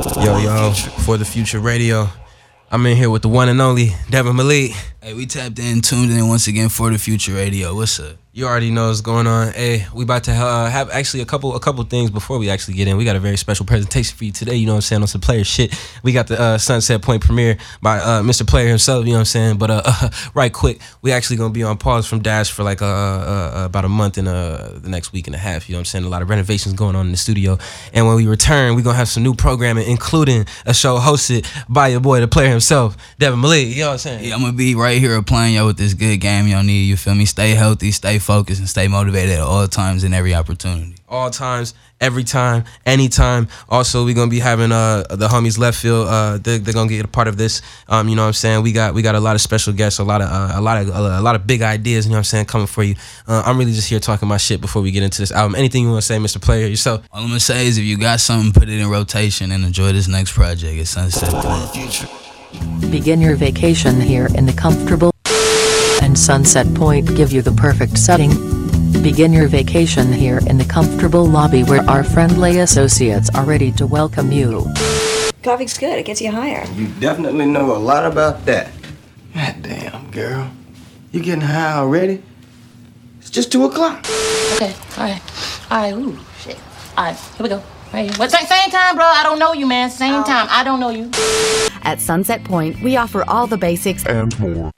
Yo, yo, for the future radio. I'm in here with the one and only Devin Malek. Hey, we tapped in, tuned in once again for the future radio. What's up? You already know what's going on. Hey, we about to uh, have actually a couple a couple things before we actually get in. We got a very special presentation for you today. You know what I'm saying on some player shit. We got the uh, Sunset Point premiere by uh, Mr. Player himself. You know what I'm saying. But uh, right quick, we actually gonna be on pause from Dash for like uh, uh, about a month and uh, the next week and a half. You know what I'm saying. A lot of renovations going on in the studio. And when we return, we gonna have some new programming, including a show hosted by your boy, the player himself, Devin Malek. You know what I'm saying. Yeah, I'm gonna be right here applying y'all with this good game y'all need. You feel me? Stay healthy, stay focused, and stay motivated at all times and every opportunity. all times, every time, anytime. Also, we're gonna be having uh the homies left field. Uh, they're, they're gonna get a part of this. Um, you know what I'm saying. We got we got a lot of special guests, a lot of uh, a lot of a lot of big ideas. You know what I'm saying coming for you. Uh, I'm really just here talking my shit before we get into this album. Anything you want to say, Mr. Player yourself? All I'm gonna say is if you got something, put it in rotation and enjoy this next project It's Sunset Point. Begin your vacation here in the comfortable and Sunset Point give you the perfect setting. Begin your vacation here in the comfortable lobby where our friendly associates are ready to welcome you. Coffee's good. It gets you higher. You definitely know a lot about that. God damn, girl. You getting high already? It's just two o'clock. Okay, alright. Alright, ooh, shit. Alright, here we go. Right here. What, same, same time, bro. I don't know you, man. Same oh. time. I don't know you. At Sunset Point, we offer all the basics and more.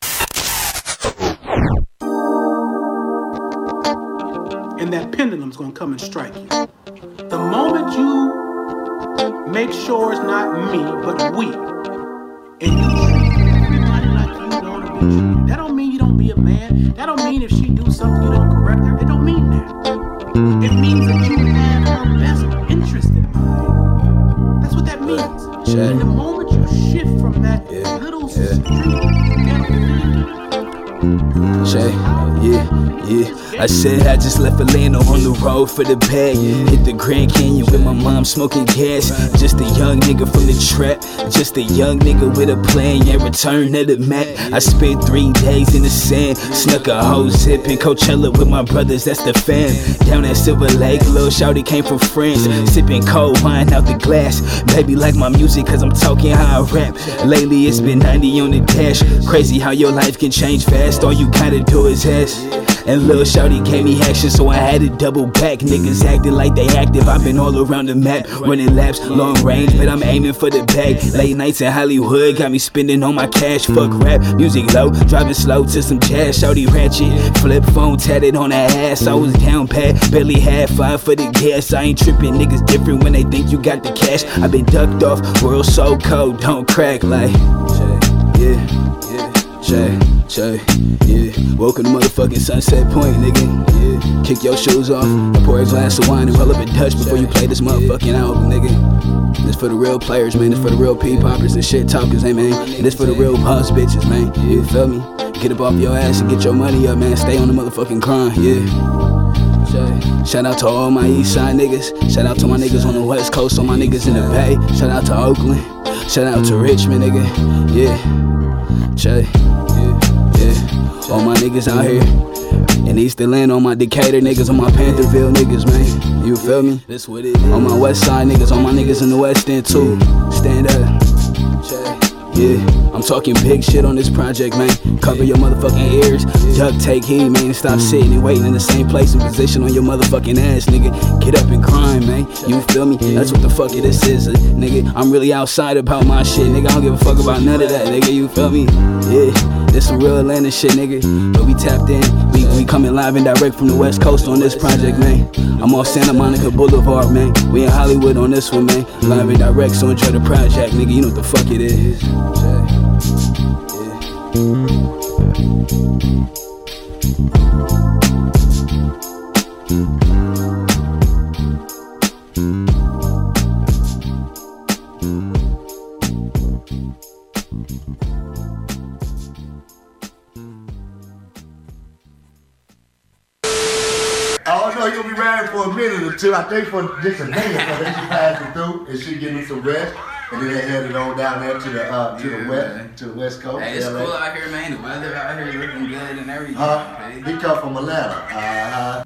And that pendulum's gonna come and strike you. The moment you make sure it's not me, but we, and you treat everybody like you be treated, that don't mean you don't be a man. That don't mean if she do something you don't correct her. It don't mean that. It means that you have her best interest in mind. That's what that means. Shay. And the moment you shift from that Yeah, little street Shay, yeah, yeah. I said I just left Atlanta on the road for the bag. Hit the Grand Canyon with my mom smoking gas. Just a young nigga from the trap. Just a young nigga with a plan. Yeah, return to the mat. I spent three days in the sand. Snuck a whole zip in Coachella with my brothers. That's the fam. Down at Silver Lake, little shouty came from France. Sipping cold wine out the glass. Baby like my music cause I'm talking how I rap. Lately it's been 90 on the dash. Crazy how your life can change fast. All you gotta do is ask. And Lil Shouty gave me action, so I had to double back. Niggas acting like they active. I've been all around the map, running laps, long range, but I'm aiming for the bag. Late nights in Hollywood got me spending all my cash. Fuck rap, music low, driving slow to some jazz. Shouty ratchet, flip phone tatted on her ass. I was down pat, barely had five for the gas. I ain't tripping, niggas different when they think you got the cash. i been ducked off, world so cold, don't crack like. Yeah, yeah, Jay, Jay, yeah. Welcome to motherfucking Sunset Point, nigga. Yeah. Kick your shoes off, pour a glass of wine and roll up a Dutch before you play this motherfucking album, nigga. This for the real players, man. This for the real P poppers and shit talkers, hey man. And this for the real boss bitches, man. You feel me? Get up off your ass and get your money up, man. Stay on the motherfucking grind, yeah. Shout out to all my east side niggas. Shout out to my niggas on the west coast, all my niggas in the bay. Shout out to Oakland. Shout out to Richmond, nigga. Yeah. Yeah. Yeah. All my niggas out here. In East Atlanta, all my Decatur niggas, on my Panthersville niggas, man. You feel me? That's what it is. On my west side niggas, all my niggas in the west end too. Stand up. Yeah, I'm talking big shit on this project, man. Cover your motherfucking ears. Duck, take heed, man. Stop sitting and waiting in the same place and position on your motherfucking ass, nigga. Get up and grind, man. You feel me? That's what the fuck it is, is, nigga. I'm really outside about my shit, nigga. I don't give a fuck about none of that, nigga. You feel me? Yeah, this some real Atlanta shit, nigga. But we tapped in. We, we coming live and direct from the West Coast on this project, man. I'm on Santa Monica Boulevard, man. We in Hollywood on this one, man. Live and direct, so enjoy the project, nigga. You know what the fuck it is. Don't know, you'll be riding for a minute or two. I think for just a minute, but then she passing through and she give getting some rest. And then they headed on down there to the uh, to the west man. to the west coast. Hey, it's LA. cool out here, man. The weather out here looking good and everything. Huh? okay? He come from Atlanta. Uh-huh.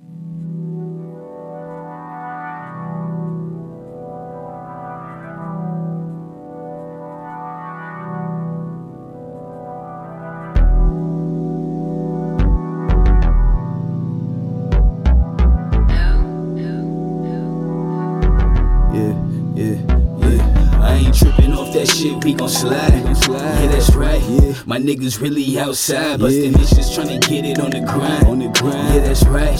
We gon' slide. Yeah, that's right. Yeah. My niggas really outside, bustin' bitches tryna get it on the grind. On the grind. Yeah, that's right.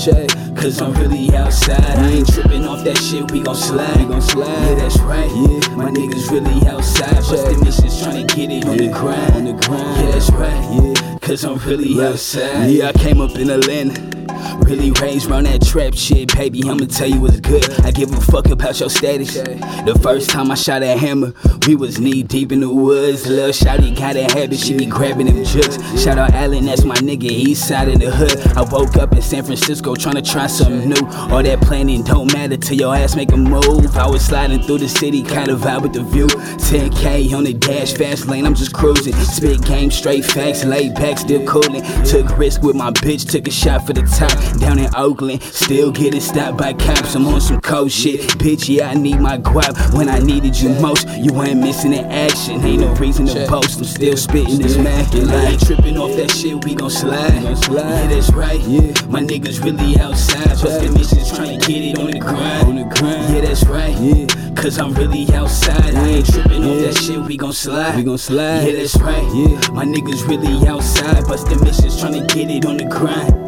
Cause I'm really outside. I ain't tripping off that shit, we gon' slide. We gon' slide. Yeah, that's right. Yeah. My niggas really outside, bustin' bitches tryna get it on the grind. On the grind. Yeah, that's right. Yeah. Cause I'm really outside. Yeah, I came up in Atlanta. Really raised around that trap shit, baby. I'ma tell you what's good. I give a fuck about your status. The first time I shot a hammer, we was knee deep in the woods. Lil' shawty got a habit, she be grabbing them jugs. Shout out Allen, that's my nigga, east side of the hood. I woke up in San Francisco tryna try something new. All that planning don't matter till your ass make a move. I was sliding through the city, kinda vibe with the view. 10K on the dash, fast lane, I'm just cruising. Spit game, straight facts, laid back, still coolin'. Took risk with my bitch, took a shot for the top. Down in Oakland, still getting stopped by cops. I'm on some cold shit. Bitch, yeah, I need my guap when I needed you most. You ain't missing in action, ain't no reason to boast. I'm still spitting this Mac and I ain't tripping off that shit, we gon' slide. Yeah, that's right. Yeah, my niggas really outside. Bustin' missions trying to get it on the grind. On the grind. Yeah, that's right. Yeah, cause I'm really outside. I ain't tripping off that shit, we gon' slide. We gon' slide. Yeah, that's right. Yeah, my niggas really outside. Bustin' missions trying to get it on the grind.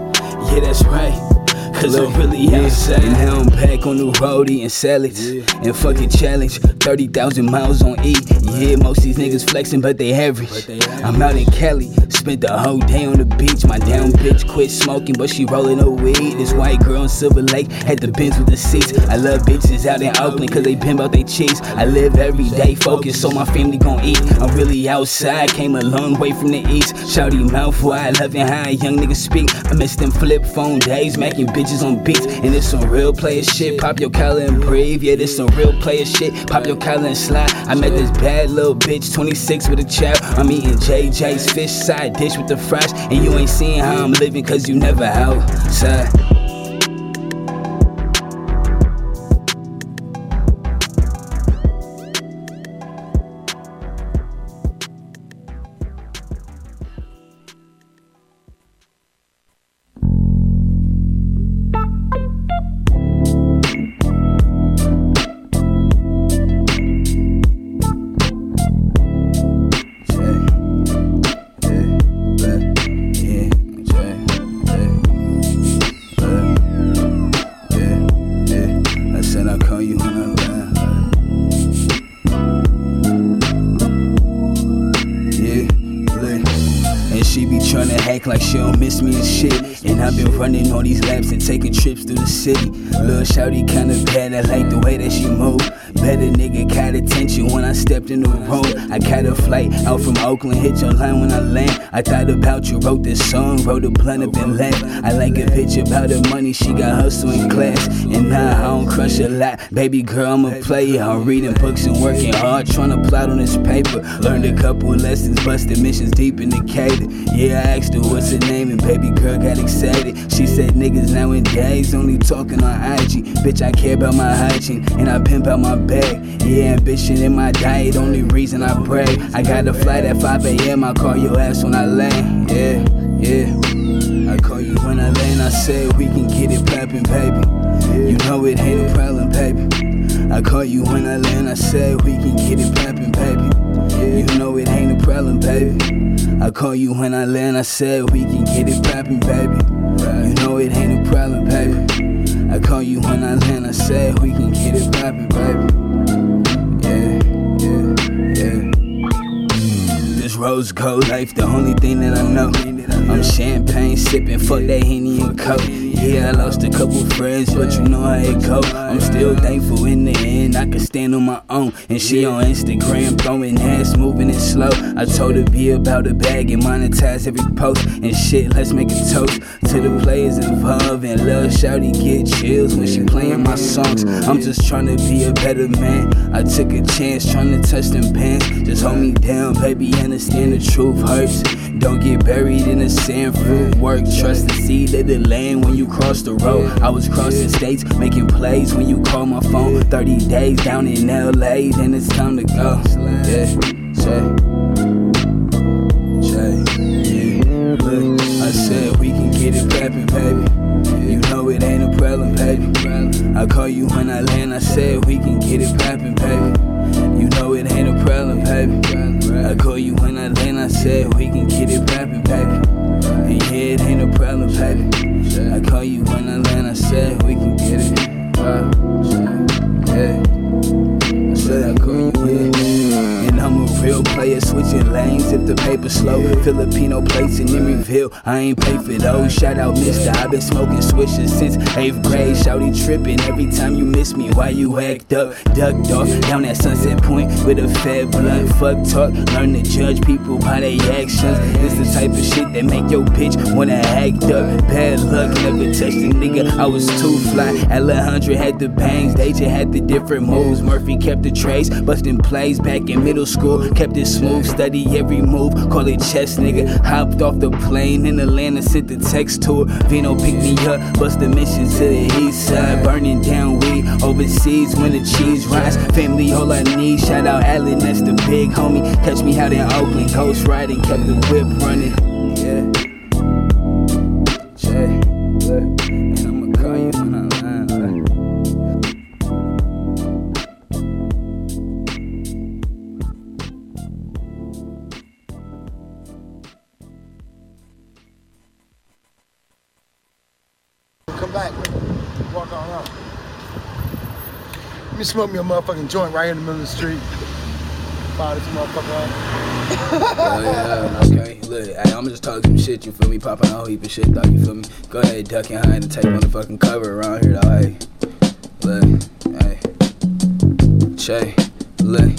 Yeah, that's right. Cause I'm really outside. And now I'm back on the road eating salads. And fucking challenge. 30,000 miles on E. Yeah, most these niggas flexing, but they average. I'm out in Cali. Spent the whole day on the beach. My damn bitch quit smoking, but she rolling her weed. This white girl in Silver Lake had the bins with the seats. I love bitches out in Oakland, cause they pimp out they cheeks. I live every day focused, so my family gon' eat. I'm really outside, came a long way from the east. Shouty mouth wide, loving how a young niggas speak. I miss them flip phone days, macking bitches on beats. And it's some real player shit. Pop your collar and breathe. Yeah, this some real player shit. Pop your collar and slide. I met this bad little bitch, 26 with a chap. I'm eating JJ's fish side dish with the fries. And you ain't seeing how I'm living, cause you never outside. Like she don't miss me and shit. And I've been running all these laps and taking trips through the city. Lil' shouty kinda bad, I like the way that she move. Better nigga caught attention when I stepped in the room. I caught a flight out from Oakland, hit your line when I land. I thought about you, wrote this song, wrote a blunt up and left. I like a bitch about her money, she got hustle in class. And now I don't crush a lot. Baby girl, I'm a player. I'm reading books and working hard, trying to plot on this paper. Learned a couple lessons, busted missions deep in the cater. Yeah, I asked her what's her name, and baby girl got excited. She said niggas nowadays only talking on IG. Bitch, I care about my hygiene, and I pimp out my bag. Yeah, ambition in my diet, only reason I pray. I got a flight at 5 a.m., I call your ass when I land. Yeah, yeah. I call you when I land, I said we can get it poppin', baby. You know it ain't a problem, baby. I call you when I land, I said we can get it poppin', baby. You know it ain't a problem, baby. I call you when I land, I said we can get it poppin', baby. You know it ain't a problem, baby. I call you when I land, I said we can get it poppin', baby. Rose gold life, the only thing that I know. I'm champagne sipping, fuck that Henny and Coke. Yeah, I lost a couple friends, but you know how it go. I'm still thankful in the end, I can stand on my own. And she on Instagram throwing ass, moving it slow. I told her be about a bag and monetize every post. And shit, let's make a toast to the players involved. And love shouty get chills when she playing my songs. I'm just trying to be a better man. I took a chance trying to touch them pants. Just hold me down, baby, understand the truth hurts. Don't get buried in the sand, fruit work. Trust the seed of the land when you cross the road. I was crossing states, making plays when you call my phone. 30 days down in LA, then it's time to go. Yeah, yeah. I said we can get it rapping, baby. You know it ain't a problem, baby. I call you when I land, I said we can get it poppin', said we can get it rapping, baby. And yeah, it ain't a problem, baby. I call you when I land, I said we can get it. Yeah. I said I call you, yeah. And I'm a real player, switching lanes if the paper slow. Filipino plates in reveal. I ain't pay for those. Shout out, Mister. I've been smoking switches since eighth grade. Shouty tripping every time you miss me. Why you act up? Ducked off down at Sunset Point with a fat blunt. Fuck talk. Learn to judge people by their actions. This the type of shit that make your bitch wanna act up. Bad luck, never touched a nigga. I was too fly. Alejandra had the bangs. They just had the different moves. Murphy kept the trace, busting plays back in middle school. Kept it smooth, study every move. Call it chess, nigga. Hopped off the plane in Atlanta, sent the text to her. Vino picked me up, bust the mission to the east side. Burning down weed overseas when the cheese rise. Family, all I need. Shout out Allen, that's the big homie. Catch me out in Oakland, ghost riding, kept the whip running. Yeah. Smoke me a motherfucking joint right here in the middle of the street. Fire this motherfucker up. Oh yeah, okay. Look, hey, I'm just talking some shit, you feel me? Popping a whole heap of shit, though, you feel me? Go ahead, duck and hide and take motherfucking cover around here, though, hey. Look, hey. Che, look,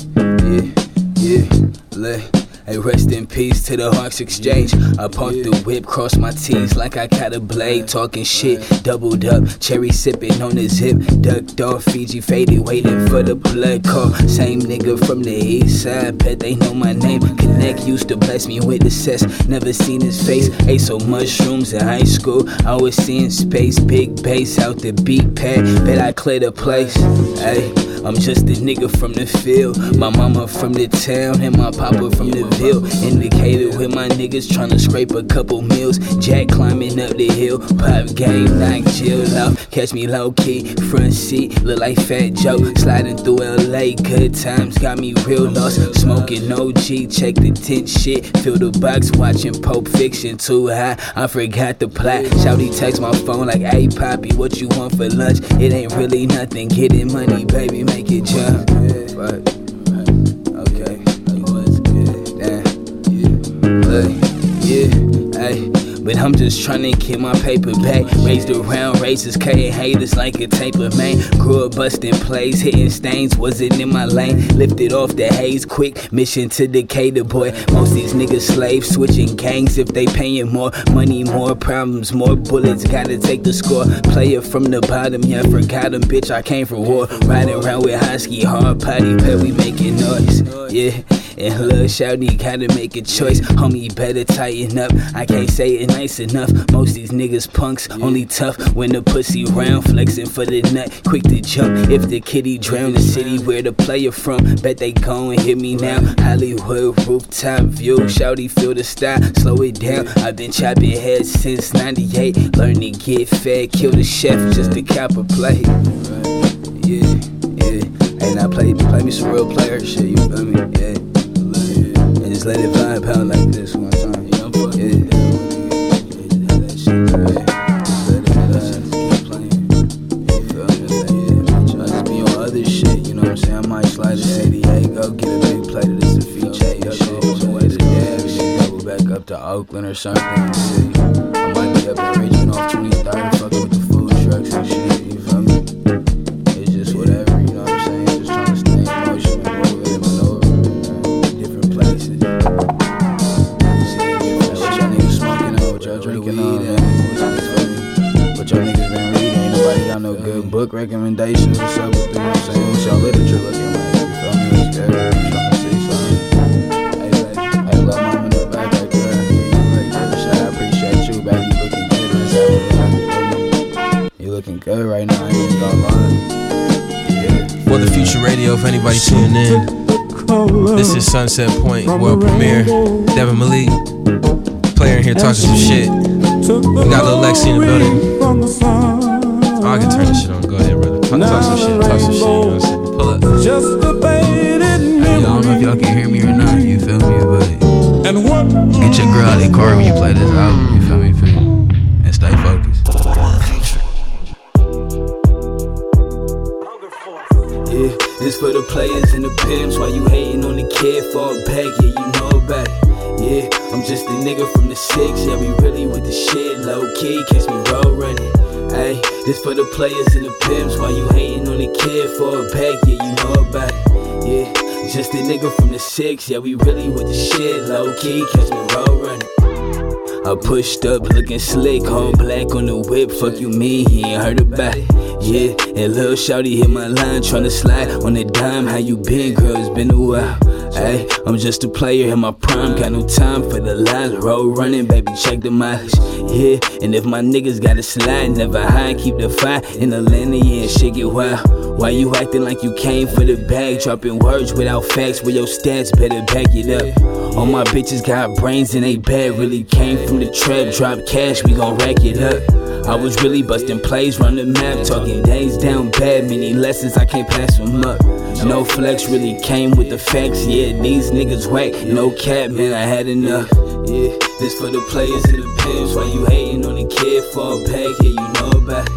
yeah, yeah, look. Hey, rest in peace to the Hawks Exchange. I parked the whip, crossed my T's like I got a blade. Talking shit, doubled up, cherry sipping on the zip. Ducked off, Fiji faded, waiting for the blood call. Same nigga from the east side, bet they know my name. Connect used to bless me with the cess, never seen his face. Ate so mushrooms in high school, I was seeing space. Big bass out the beat pad, bet I cleared the place. Hey. I'm just a nigga from the field. My mama from the town and my papa from the ville. Indicated with my niggas tryna scrape a couple meals. Jack climbing up the hill. Pop game, knock chill out. Catch me low key, front seat. Look like Fat Joe. Sliding through LA. Good times got me real lost. Smoking OG, check the tent shit. Fill the box, watching Pulp Fiction too high. I forgot the plot. Shouty text my phone like, hey Poppy, what you want for lunch? It ain't really nothing. Getting money, baby, make it jump. But, Yeah, hey. But I'm just trying to get my paper back. Raised around races, cutting haters like a taper, man. Grew up busting plays, hitting stains, wasn't in my lane. Lifted off the haze quick, mission to Decatur, boy. Most these niggas slaves, switching gangs if they paying more. Money, more problems, more bullets, gotta take the score. Player from the bottom, yeah, forgot him, bitch, I came for war. Riding around with husky, hard potty, bet we making noise, yeah. And Lil Shouty gotta make a choice. Homie, better tighten up. I can't say it nice enough. Most these niggas punks, only tough when the pussy round. Flexing for the nut, quick to jump. If the kitty drown the city where the player from, bet they gon' hit me now. Hollywood rooftop view. Shouty feel the style, slow it down. I've been chopping heads since 98. Learn to get fed, kill the chef just to cap a plate. Yeah, yeah. Hey, now play, play me some real player shit, you feel me? Yeah. Just let it vibe out like this one time. Yeah. Just be on other shit, you know what I'm saying? I might slide to San Diego, get a big plate of this and feature your shit. On the way to Dallas, double back up to Oakland or something. See, I might be up in Richmond off 23rd, fucking with the food trucks and shit, good book recommendations. With them? You know what I'm saying? What's y'all literature looking like? You feel me? Good? Trying to see something. Hey. Hey, love right right. Shit, I appreciate you, baby. You looking good. A look. You looking good right now. I ain't gonna lie. Yeah. For the future radio, if anybody tuning in, this is Sunset Point world premiere. Devin Malek, player in here talking some shit. We got Lil Lexi in the building. Oh, I can turn this shit on. Go ahead, brother. Talk, talk some shit. Talk some shit. You know what I'm saying? Pull up. Hey, I don't know if y'all can hear me or not, you feel me? But And what Get your girl out of the car when you play this album. You feel me? Feel me? And stay focused. Yeah, this for the players and the pimps. Why you hating on the kid? Fall back, yeah, you know about it. Yeah, I'm just a nigga from the six. Yeah, we really with the shit. Low key, catch me roll running. Hey, this for the players and the pimps. Why you hating on the kid? for a back, yeah, you know about it. Yeah, just a nigga from the six. Yeah, we really with the shit. Low key, catch me roll running. I pushed up looking slick, all black on the whip. Fuck you, me, he ain't heard about it. Yeah, and Lil Shouty hit my line, tryna slide on the dime. How you been, girl? It's been a while. Hey, I'm just a player in my prime, got no time for the lies. Road running, baby, check the mileage. Yeah, and if my niggas gotta slide, never hide, keep the fire in the lane, yeah, and shit get wild. Why you acting like you came for the bag? Dropping words without facts, with your stats, better back it up. All my bitches got brains in they bed, really came from the trap. Drop cash, we gon' rack it up. I was really busting plays, run the map, talking days down bad. Many lessons I can't pass them up. No flex really came with the facts, yeah. These niggas whack, no cap, man, I had enough. Yeah, this for the players and the pimps. Why you hating on the kid? Fall back, yeah, you know about.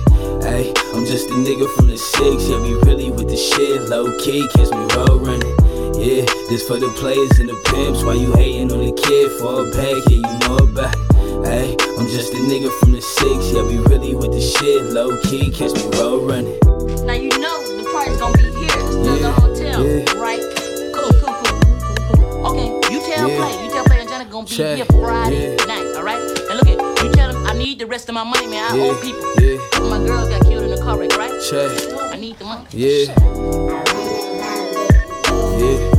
Hey, I'm just a nigga from the six, yeah, we really with the shit. Low key, catch me roll running. Yeah, this for the players and the pimps. Why you hating on the kid? Fall back, yeah, you know about. Hey, I'm just a nigga from the six, yeah, we really with the shit. Low key, catch me roll running. Now you know the party's gonna be here. Still the hotel, yeah. right? Cool, cool, cool, cool, cool. Okay, you tell Yeah. Play, you tell Play and Jenna gonna be Check, here Friday yeah. night, alright? And look at, you tell them I need the rest of my money, man. I owe people. yeah. My girls got killed in a car wreck, right? Check. I need the money. Yeah. Yeah.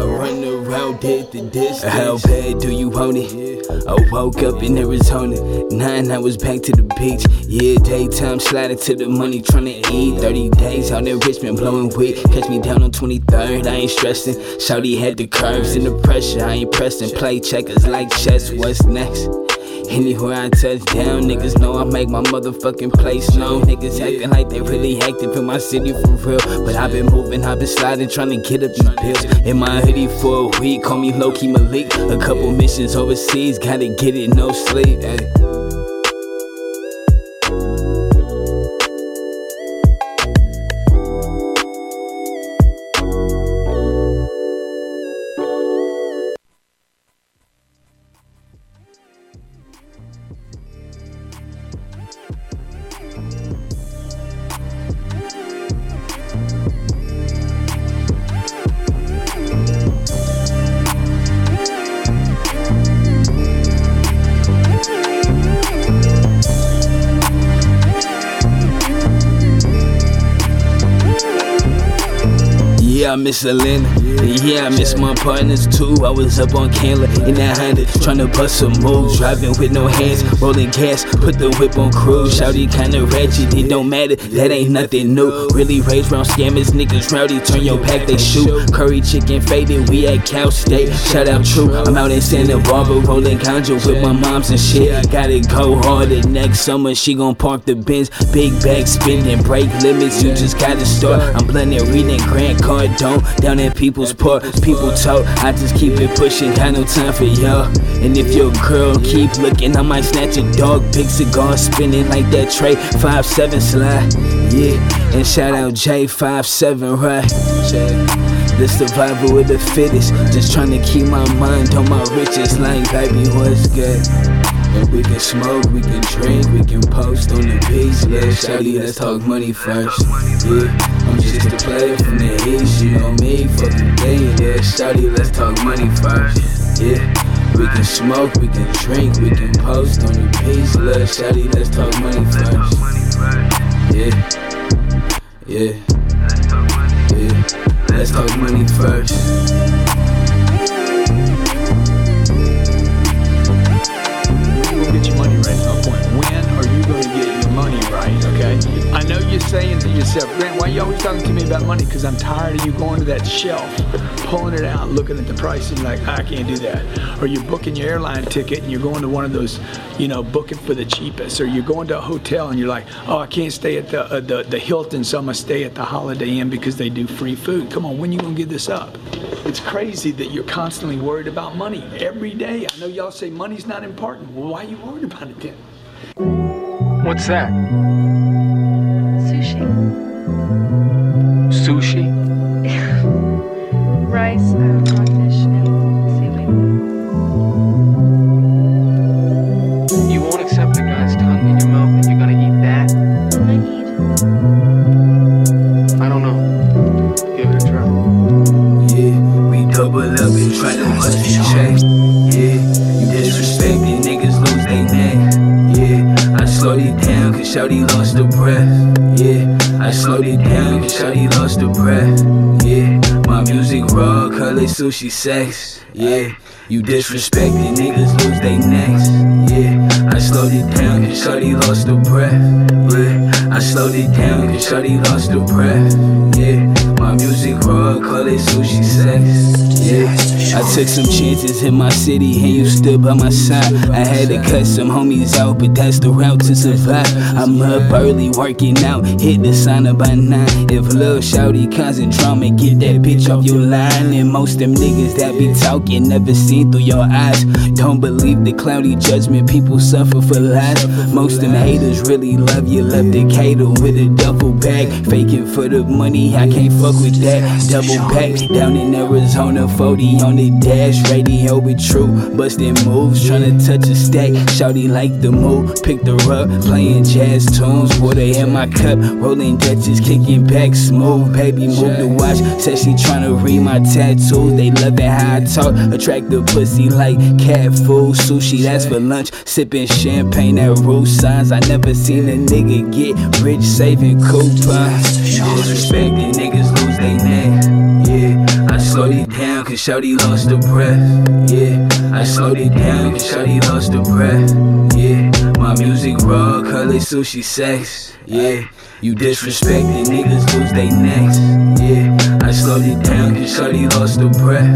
I run around, distance. How bad do you want it? I woke up in Arizona. Nine hours back to the beach. Yeah, daytime sliding to the money, trying to eat. 30 days out in Richmond, blowing weed. Catch me down on 23rd, I ain't stressing. Shouty had the curves and the pressure, I ain't pressing. Play checkers like chess, what's next? Anywhere I touch down, niggas know I make my motherfucking place known. Niggas acting like they really active in my city for real. But I've been moving, I've been sliding, trying to get up these bills. In my hoodie for a week, call me Loki Malek. A couple missions overseas, gotta get it, no sleep. Ay. Elena. Yeah, I miss my partners too. I was up on Candler in that Honda, trying to bust some moves. Driving with no hands, rolling gas, put the whip on cruise. Shouty kinda ratchet, it don't matter, that ain't nothing new. Really raised round scammers, niggas rowdy, turn your back, they shoot. Curry chicken faded, we at Cal State. Shout out True, I'm out in Santa Barbara, rolling ganja with my moms and shit. Gotta go harder next summer, she gon' park the Benz. Big bag spinning, break limits, you just gotta start. I'm blending, reading Grant Cardone, down at People's Park. People talk, I just keep it pushing, got no time for y'all. And if your girl keep looking, I might snatch a dog, big cigar spinning like that tray. 5-7 slide, yeah. And shout out J57, right? The survival of the fittest. Just trying to keep my mind on my riches, like baby, what's good? We can smoke, we can drink, we can post on the beach. Shawty, let's talk money first. Yeah, I'm just a player from the east, you know me. Fuck the day, little shawty, let's talk money first. Yeah, we can smoke, we can drink, we can post on the beach. Little shawty, let's talk money first. Yeah, yeah, yeah. Let's talk money first. Saying to yourself, Grant, why you always talking to me about money? Because I'm tired of you going to that shelf, pulling it out, looking at the price, and like, I can't do that. Or you're booking your airline ticket and you're going to one of those, you know, booking for the cheapest. Or you're going to a hotel and you're like, oh, I can't stay at the uh, the, the Hilton, so I'm gonna stay at the Holiday Inn because they do free food. Come on, when you gonna give this up? It's crazy that you're constantly worried about money every day. I know y'all say money's not important. Well, why are you worried about it then? What's that? Rice, uh, codfish, and seaweed. You won't accept a guy's tongue in your mouth and you're gonna eat that? I don't know. Give it a try. Yeah, we double up and try to bust the check. Yeah, you disrespected niggas lose they neck. Yeah, I slowed it down cause Shawty lost her breath. Yeah, I slowed it down cause Shawty lost her breath. Sushi sex. Yeah, you disrespected niggas lose they necks. Yeah, I slowed it down cause Shawty lost her breath. Yeah, I slowed it down cause Shawty lost her breath. Yeah, my music raw, call it sushi sex. Yeah, I took some chances in my city and you stood by my side. I had to cut some homies out, but that's the route to survive. I'm up early working out, hit the sign up by nine. If Lil Shouty causing drama, get that bitch off your line. And most them niggas that be talking never seen through your eyes. Don't believe the cloudy judgment, people suffer for lies. Most them haters really love you, left Decatur with a duffel bag. Faking for the money, I can't fuck with that. Double back down in Arizona, 40 on the dash. Radio with true, Bustin' moves, tryna touch a stack. Shouty like the move, picked her up, playing jazz tunes. Water in my cup, rolling Dutches, kicking back smooth. Baby, move the watch, said she tryna read my tattoos. They love it how I talk, attract the pussy like cat food. Sushi, that's for lunch, sipping champagne at roof signs. I never seen a nigga get rich saving coupons. Disrespected niggas lose they neck. Slowed it down cause Shawty lost her breath. Yeah, I slowed it down cause Shawty lost her breath. Yeah, my music raw, it sushi sex. Yeah, you disrespected niggas lose they necks. Yeah, I slowed it down cause Shawty lost her breath.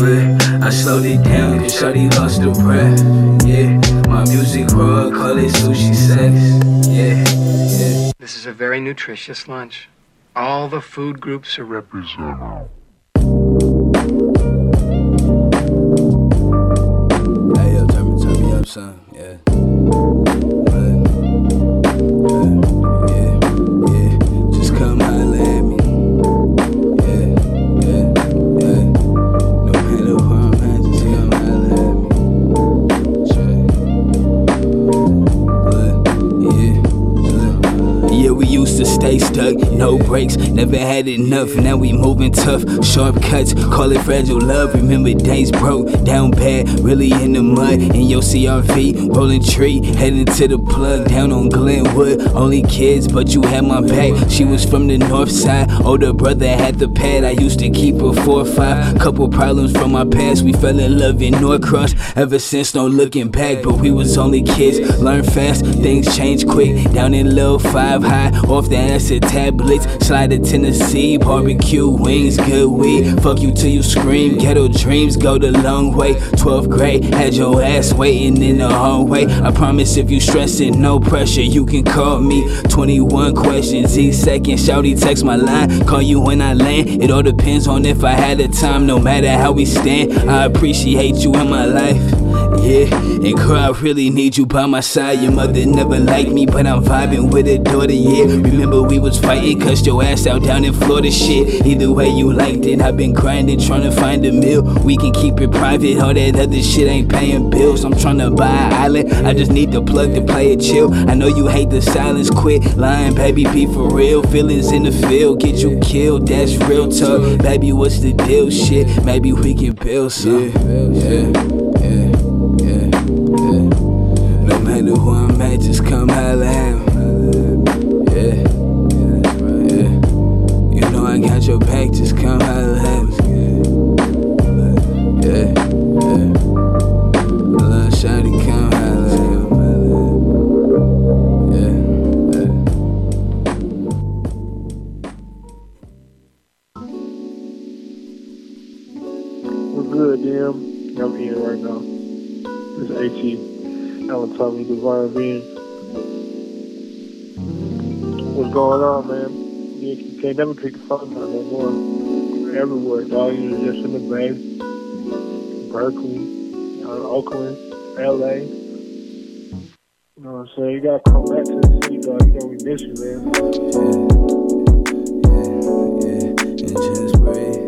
Yeah, I slowed it down cause Shawty lost her breath. Yeah, my music raw, it sushi sex. Yeah, yeah. This is a very nutritious lunch. All the food groups are represented. Yeah, yeah, stuck, no breaks, never had enough. Now we moving tough, sharp cuts, call it fragile love. Remember days broke, down bad, really in the mud. In your CRV, rolling tree, heading to the plug, down on Glenwood. Only kids, but you had my back. She was from the north side, older brother had the pad. I used to keep her four or five. Couple problems from my past, we fell in love in Norcross. Ever since, no looking back, but we was only kids. Learn fast, things change quick. Down in Lil Five High, off the acid tablets. Slide to Tennessee, barbecue wings, good weed. Fuck you till you scream. Ghetto dreams go the long way. 12th grade, had your ass waiting in the hallway. I promise if you stressing, no pressure, you can call me. 21 questions each second. Shouty text my line, call you when I land. It all depends on if I had the time, no matter how we stand. I appreciate you in my life. Yeah, and girl, I really need you by my side. Your mother never liked me, but I'm vibing with her daughter, yeah. Remember we was fighting, cussed your ass out down in Florida, shit. Either way you liked it, I've been grinding, trying to find a meal. We can keep it private, all that other shit ain't paying bills. I'm trying to buy an island, I just need the plug to play it chill. I know you hate the silence, quit lying, baby, be for real. Feelings in the field, get you killed, that's real tough. Baby, what's the deal, shit? Maybe we can build some. Yeah, yeah, yeah, No who I'm at, just come holla at me. Yeah, yeah. You know I got your back, just come holla Divine Being. What's going on, man? You, can't never pick the phone up no more. Everywhere, dog. You're just in the Bay, Berkeley, uh, Oakland, LA. You know what I'm saying? You gotta come back to the city, dog. You know we miss you, man. Yeah, yeah, yeah. And just breathe.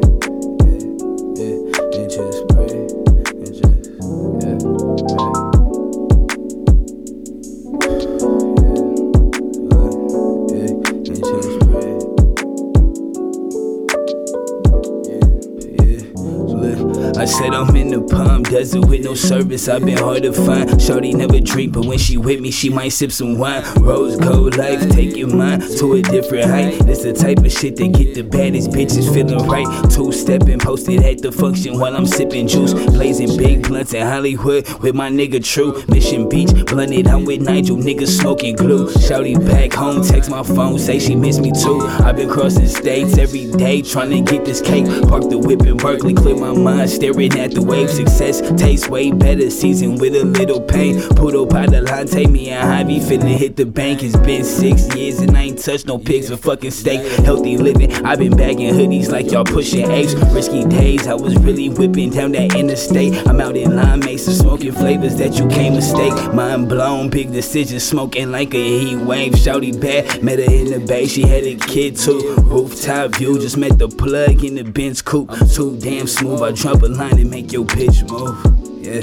Palm desert with no service. I've been hard to find. Shorty never drink, but when she with me, she might sip some wine. Rose gold life, take your mind to a different height. This the type of shit that get the baddest bitches feeling right. Two stepping, posted at the function while I'm sipping juice. Blazing big blunts in Hollywood with my nigga True. Mission Beach, blunted, I'm with Nigel, niggas smoking glue. Shouty back home, text my phone, say she miss me too. I've been crossing states every day, trying to get this cake. Park the whip in Berkeley, clear my mind, staring at the wave. Success tastes way better, seasoned with a little pain. Puto Padalante, me and Javi finna hit the bank. It's been six years and I ain't touched no pigs for fucking steak. Healthy living, I've been bagging hoodies like y'all pushing apes. Risky days, I was really whipping down that interstate. I'm out in Lime Mesa, smoking flavors that you can't mistake. Mind blown, big decisions, smoking like a heat wave. Shouty bad, met her in the bay, she had a kid too. Rooftop view, just met the plug in the Benz coupe. Too damn smooth, I drop a line and make your bitch move. Yeah.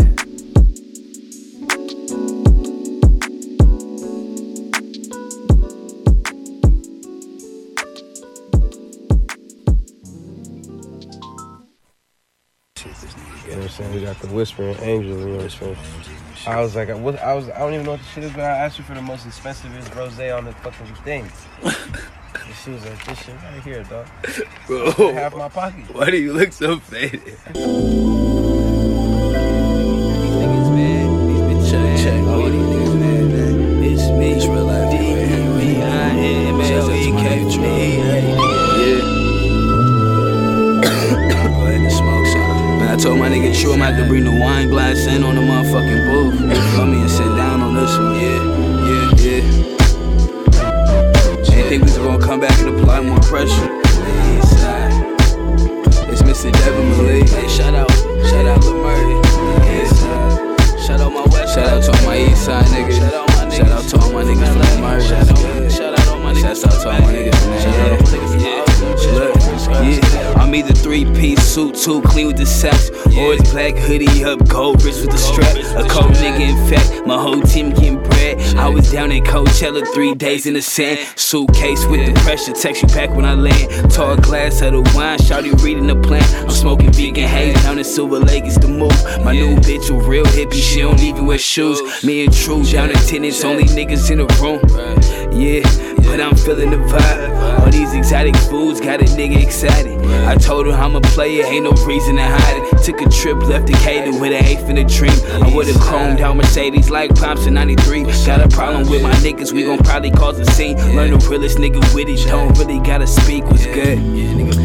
You know what I'm saying? We got the Whispering Angel, you know what I'm saying? I was like, I was, I, was, I don't even know what the shit is, but I asked you for the most expensive rose on the fucking thing. and she was like, this shit right here, dog. Bro, half my pocket. Why do you look so faded? Some. Man, I told my nigga True I'm to bring the wine glass in on the motherfucking booth. You feel me? And sit down on this one. Yeah, yeah, yeah. Ain't think we gonna come back and apply more pressure. It's Mr. Devin Malek. Hey, shout out, shout out Murray. Shout out my west Shout out to all my east side niggas. Shout out, my niggas. Shout out to all my niggas from the. Shout out, shout out all my niggas. Shout out to all my niggas, man. Shout out all my niggas. Yeah. Look, yeah. I'm either three piece suit, too clean with the sex, or it's black hoodie up, gold wrist with the strap. A cold nigga in fact, my whole team getting bread. I was down in Coachella three days in the sand. Suitcase with the pressure, text you back when I land. Tall glass of the wine, shouty reading the plan. I'm smoking vegan haze down in Silver Lake, it's the move. My new bitch a real hippie, she don't even wear shoes. Me and True down in tenants, only niggas in the room. Yeah, but I'm feeling the vibe. All these exotic foods got a nigga excited. I told her I'm a player, ain't no reason to hide it. Took a trip, left Decatur with an eighth in a dream. I would've chromed out Mercedes like Pops in 93. Got a problem with my niggas, we gon' probably cause a scene. Learn the realest nigga with it, don't really gotta speak what's good. Yeah. Nigga.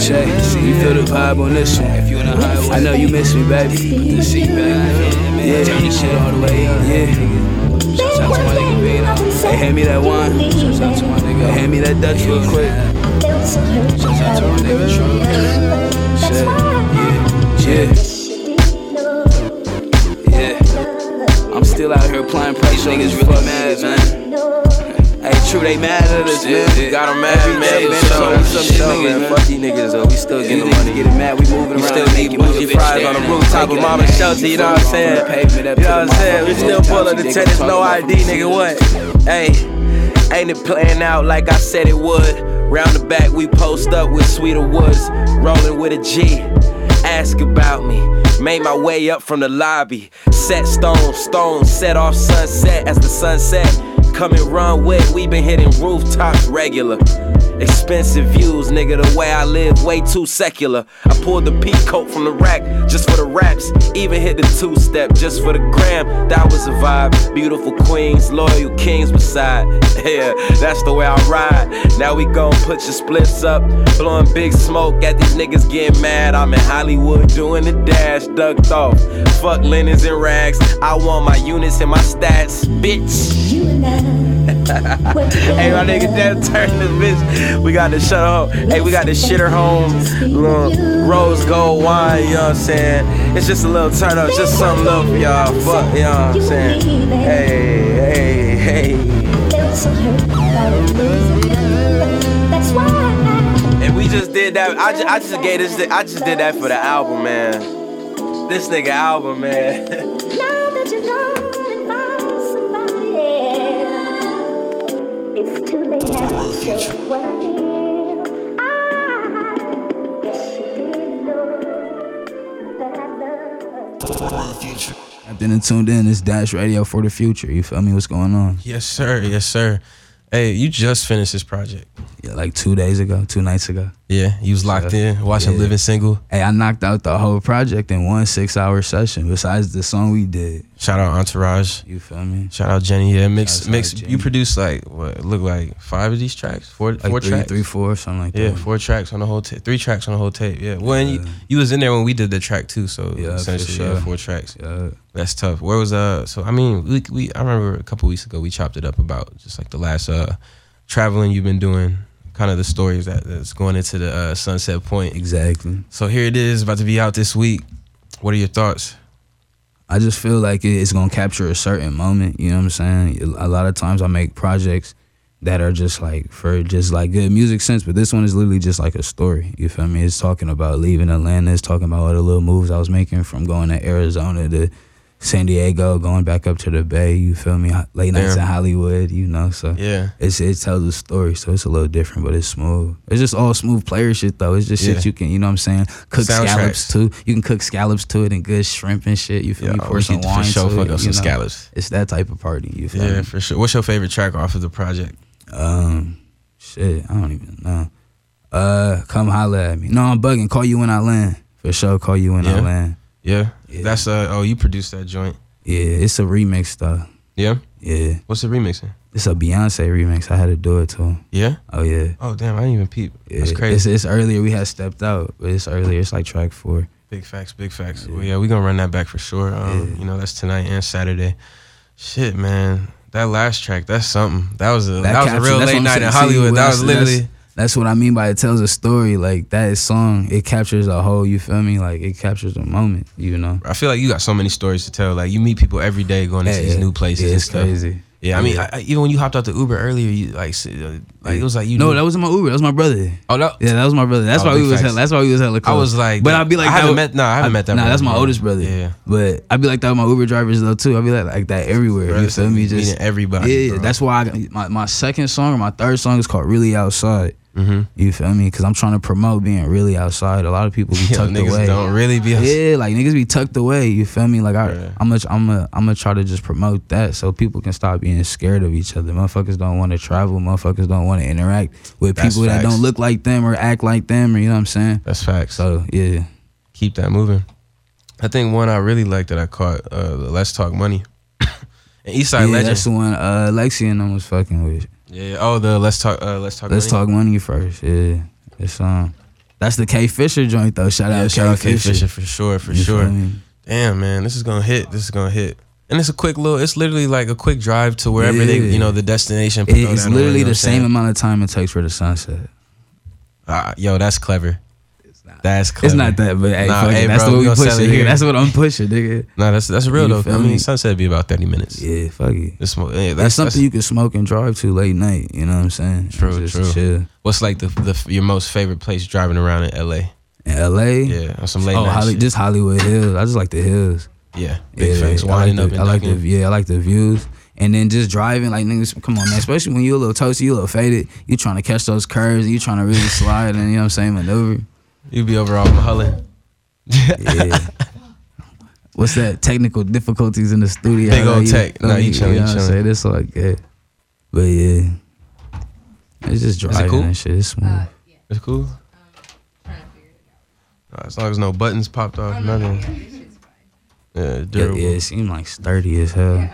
Check, you feel the vibe on this one. If you in the highway, I know you miss me, baby. Put the seat back. Yeah, turn this shit all the way up. Yeah. Shout out to my nigga. Hey, hand me that wine. Shout out to my nigga. Hand me that Dutch real quick. Shout out to my nigga True. Shit, yeah, yeah. I'm still out here applying pressure. Niggas really mad, man. Hey, true, they mad at us, man. We got 'em mad, Every man, day, for man. for some niggas, man. Fuck these niggas, though. We still getting the money. getting mad. We moving We around. still need bougie fries on the rooftop of Mama Shelter, you know what I'm saying? You know what I'm saying? We still pull up the tennis, no ID, nigga, what? Hey, ain't it playing out like I said it would? Round the back, we post up with Sweeter Woods, rolling with a G. Ask about me. Made my way up from the lobby. Set stone, stone, set off sunset as the sun set. Come and run with, we been hitting rooftops regular. Expensive views, nigga, the way I live, way too secular. I pulled the peacoat from the rack just for the raps. Even hit the two step just for the gram. That was a vibe. Beautiful queens, loyal kings beside. Yeah, that's the way I ride. Now we gon' put your splits up. Blowing big smoke at these niggas getting mad. I'm in Hollywood doing the dash, ducked off. Fuck linens and rags. I want my units and my stats, bitch. Hey, my nigga, that turn this bitch. We got the shut home. Hey, we got the shitter home. Little rose gold wine, you know what I'm saying? It's just a little turn up, just something little for y'all. Fuck, you know what I'm saying? Hey, hey, hey. And we just did that. I just, I just gave this. I just did that for the album, man. This nigga album, man. I've been tuned in. It's Dash Radio for the future. You feel me? What's going on? Yes, sir. Yes, sir. Hey, you just finished this project. Yeah, like two days ago, two nights ago. Yeah, you was locked in watching Yeah. Living Single. Hey, I knocked out the whole project in one six hour session. Besides the song we did. Shout out Entourage. You feel me? Shout out Jenny. Yeah, mix mix. You produced like what look like five of these tracks, four Like four three, tracks, three, four, something like Yeah, that. four tracks on the whole tape. Three tracks on the whole tape. Yeah. Well, and you, you was in there when we did the track too. So Yeah, essentially, yeah, four tracks. Yeah. That's tough. Where was uh? So I mean, we we I remember a couple weeks ago we chopped it up about just like the last uh traveling you've been doing, kind of the stories that that's going into the uh, Sunset Point. Exactly. So here it is, about to be out this week. What are your thoughts? I just feel like it's gonna capture a certain moment. You know what I'm saying? A lot of times I make projects that are just like for just like good music sense, but this one is literally just like a story. You feel me? It's talking about leaving Atlanta. It's talking about all the little moves I was making from going to Arizona to San Diego, going back up to the Bay. You feel me? Late nights Damn. in Hollywood. You know, so Yeah. it's it tells a story. So it's a little different, but it's smooth. It's just all smooth player shit though. It's just Yeah. shit you can, you know what I'm saying? Cook scallops too. You can cook scallops to it and good shrimp and shit. You feel me? Yeah, Pour some could for wine sure to fuck it, up you some know? scallops. It's that type of party. You feel Yeah, me? for sure. What's your favorite track off of the project? Um, shit, I don't even know. Uh, come holla at me. No, I'm bugging. Call you when I land. For sure, call you when I land. Yeah. That's uh oh you produced that joint. Yeah, it's a remix though. Yeah? Yeah. What's the remixing? It's a Beyonce remix. I had to do it too. Yeah? Oh yeah. Oh damn, I didn't even peep. That's Yeah, crazy. It's, it's earlier. We had stepped out, but it's earlier. It's like track four. Big facts, big facts. Well, yeah, we gonna run that back for sure. Um, You know, that's tonight and Saturday. Shit, man, that last track, that's something. That was a that, was a real late night in Hollywood. that was that's- literally. That's, what I mean by it tells a story. Like that song, it captures a whole. You feel me? Like it captures a moment. You know. I feel like you got so many stories to tell. Like you meet people every day going into Yeah, these yeah. new places. Yeah, and it's stuff. crazy. Yeah, I mean, I, I- even when you hopped out the Uber earlier, you like, uh, like it was like you. No, knew- that wasn't my Uber. That was my brother. Oh no. Yeah, that was my brother. That's Oh, why we was. Hella, that's why we was hella close. I was like, but I'd be like, I haven't met- no, I haven't met that Nah, brother, that's my oldest brother. Yeah. but I'd be like that with my Uber drivers though too. I'd be like like that everywhere. Bro, you feel me? Just everybody, Yeah, bro. that's why I, my my second song or my third song is called "Really Outside." Mm-hmm. You feel me? Because I'm trying to promote being really outside. A lot of people be Yo, tucked niggas away. don't really be outside. Yeah, like niggas be tucked away. You feel me? Like I, I'm gonna, I'm gonna, I'm gonna try to just promote that so people can stop being scared of each other. Motherfuckers don't want to travel. Motherfuckers don't want to interact with That's people that don't look like them or act like them. Or you know what I'm saying? That's facts. So yeah, keep that moving. I think one I really liked that I caught, uh, Let's Talk Money. Eastside yeah, Legend. that's the one. Uh, Lexi and them was fucking with. Yeah. Oh, the Let's Talk. Uh, Let's Talk. Let's Money. talk money first. Yeah, it's um, that's the K Fisher joint though. Shout Yeah, out shout K out K Fisher. Fisher for sure, for You sure. Damn, man, this is gonna hit. This is gonna hit. And it's a quick little. It's literally like a quick drive to wherever they, you know, the destination. It- it's literally you know the same amount of time it takes for the sunset. Ah, yo, that's clever. That's clever. It's not that, but hey, Nah, hey, that's bro, the we way we push sell it. it nigga. here. That's what I'm pushing, nigga. No, that's that's real You though. I mean, me? sunset be about thirty minutes. Yeah, fuck it. It's, yeah, That's, that's something that's, you can smoke and drive to late night. You know what I'm saying? True, Just true. Chill. What's like the the your most favorite place driving around in L.A. In L.A. Yeah, on some late oh, night Holly, shit. just Hollywood Hills. I just like the hills. Yeah, big yeah, facts. I Winding like up the, and I like the yeah, I like the views. And then just driving, like niggas, come on, man. Especially when you a little toasty, you a little faded, you trying to catch those curves, and you trying to really slide, and you know what I'm saying, maneuver. You be over all Mulholland. Yeah. What's that? Technical difficulties in the studio. Big old tech. Nah, you you know you what I'm chillin'. saying? That's like, yeah. But yeah. It's just it driving cool? and shit. It's smooth. It's cool. Uh, As long as no buttons popped off, nothing. Yeah, yeah, durable. yeah, it seemed like sturdy as hell.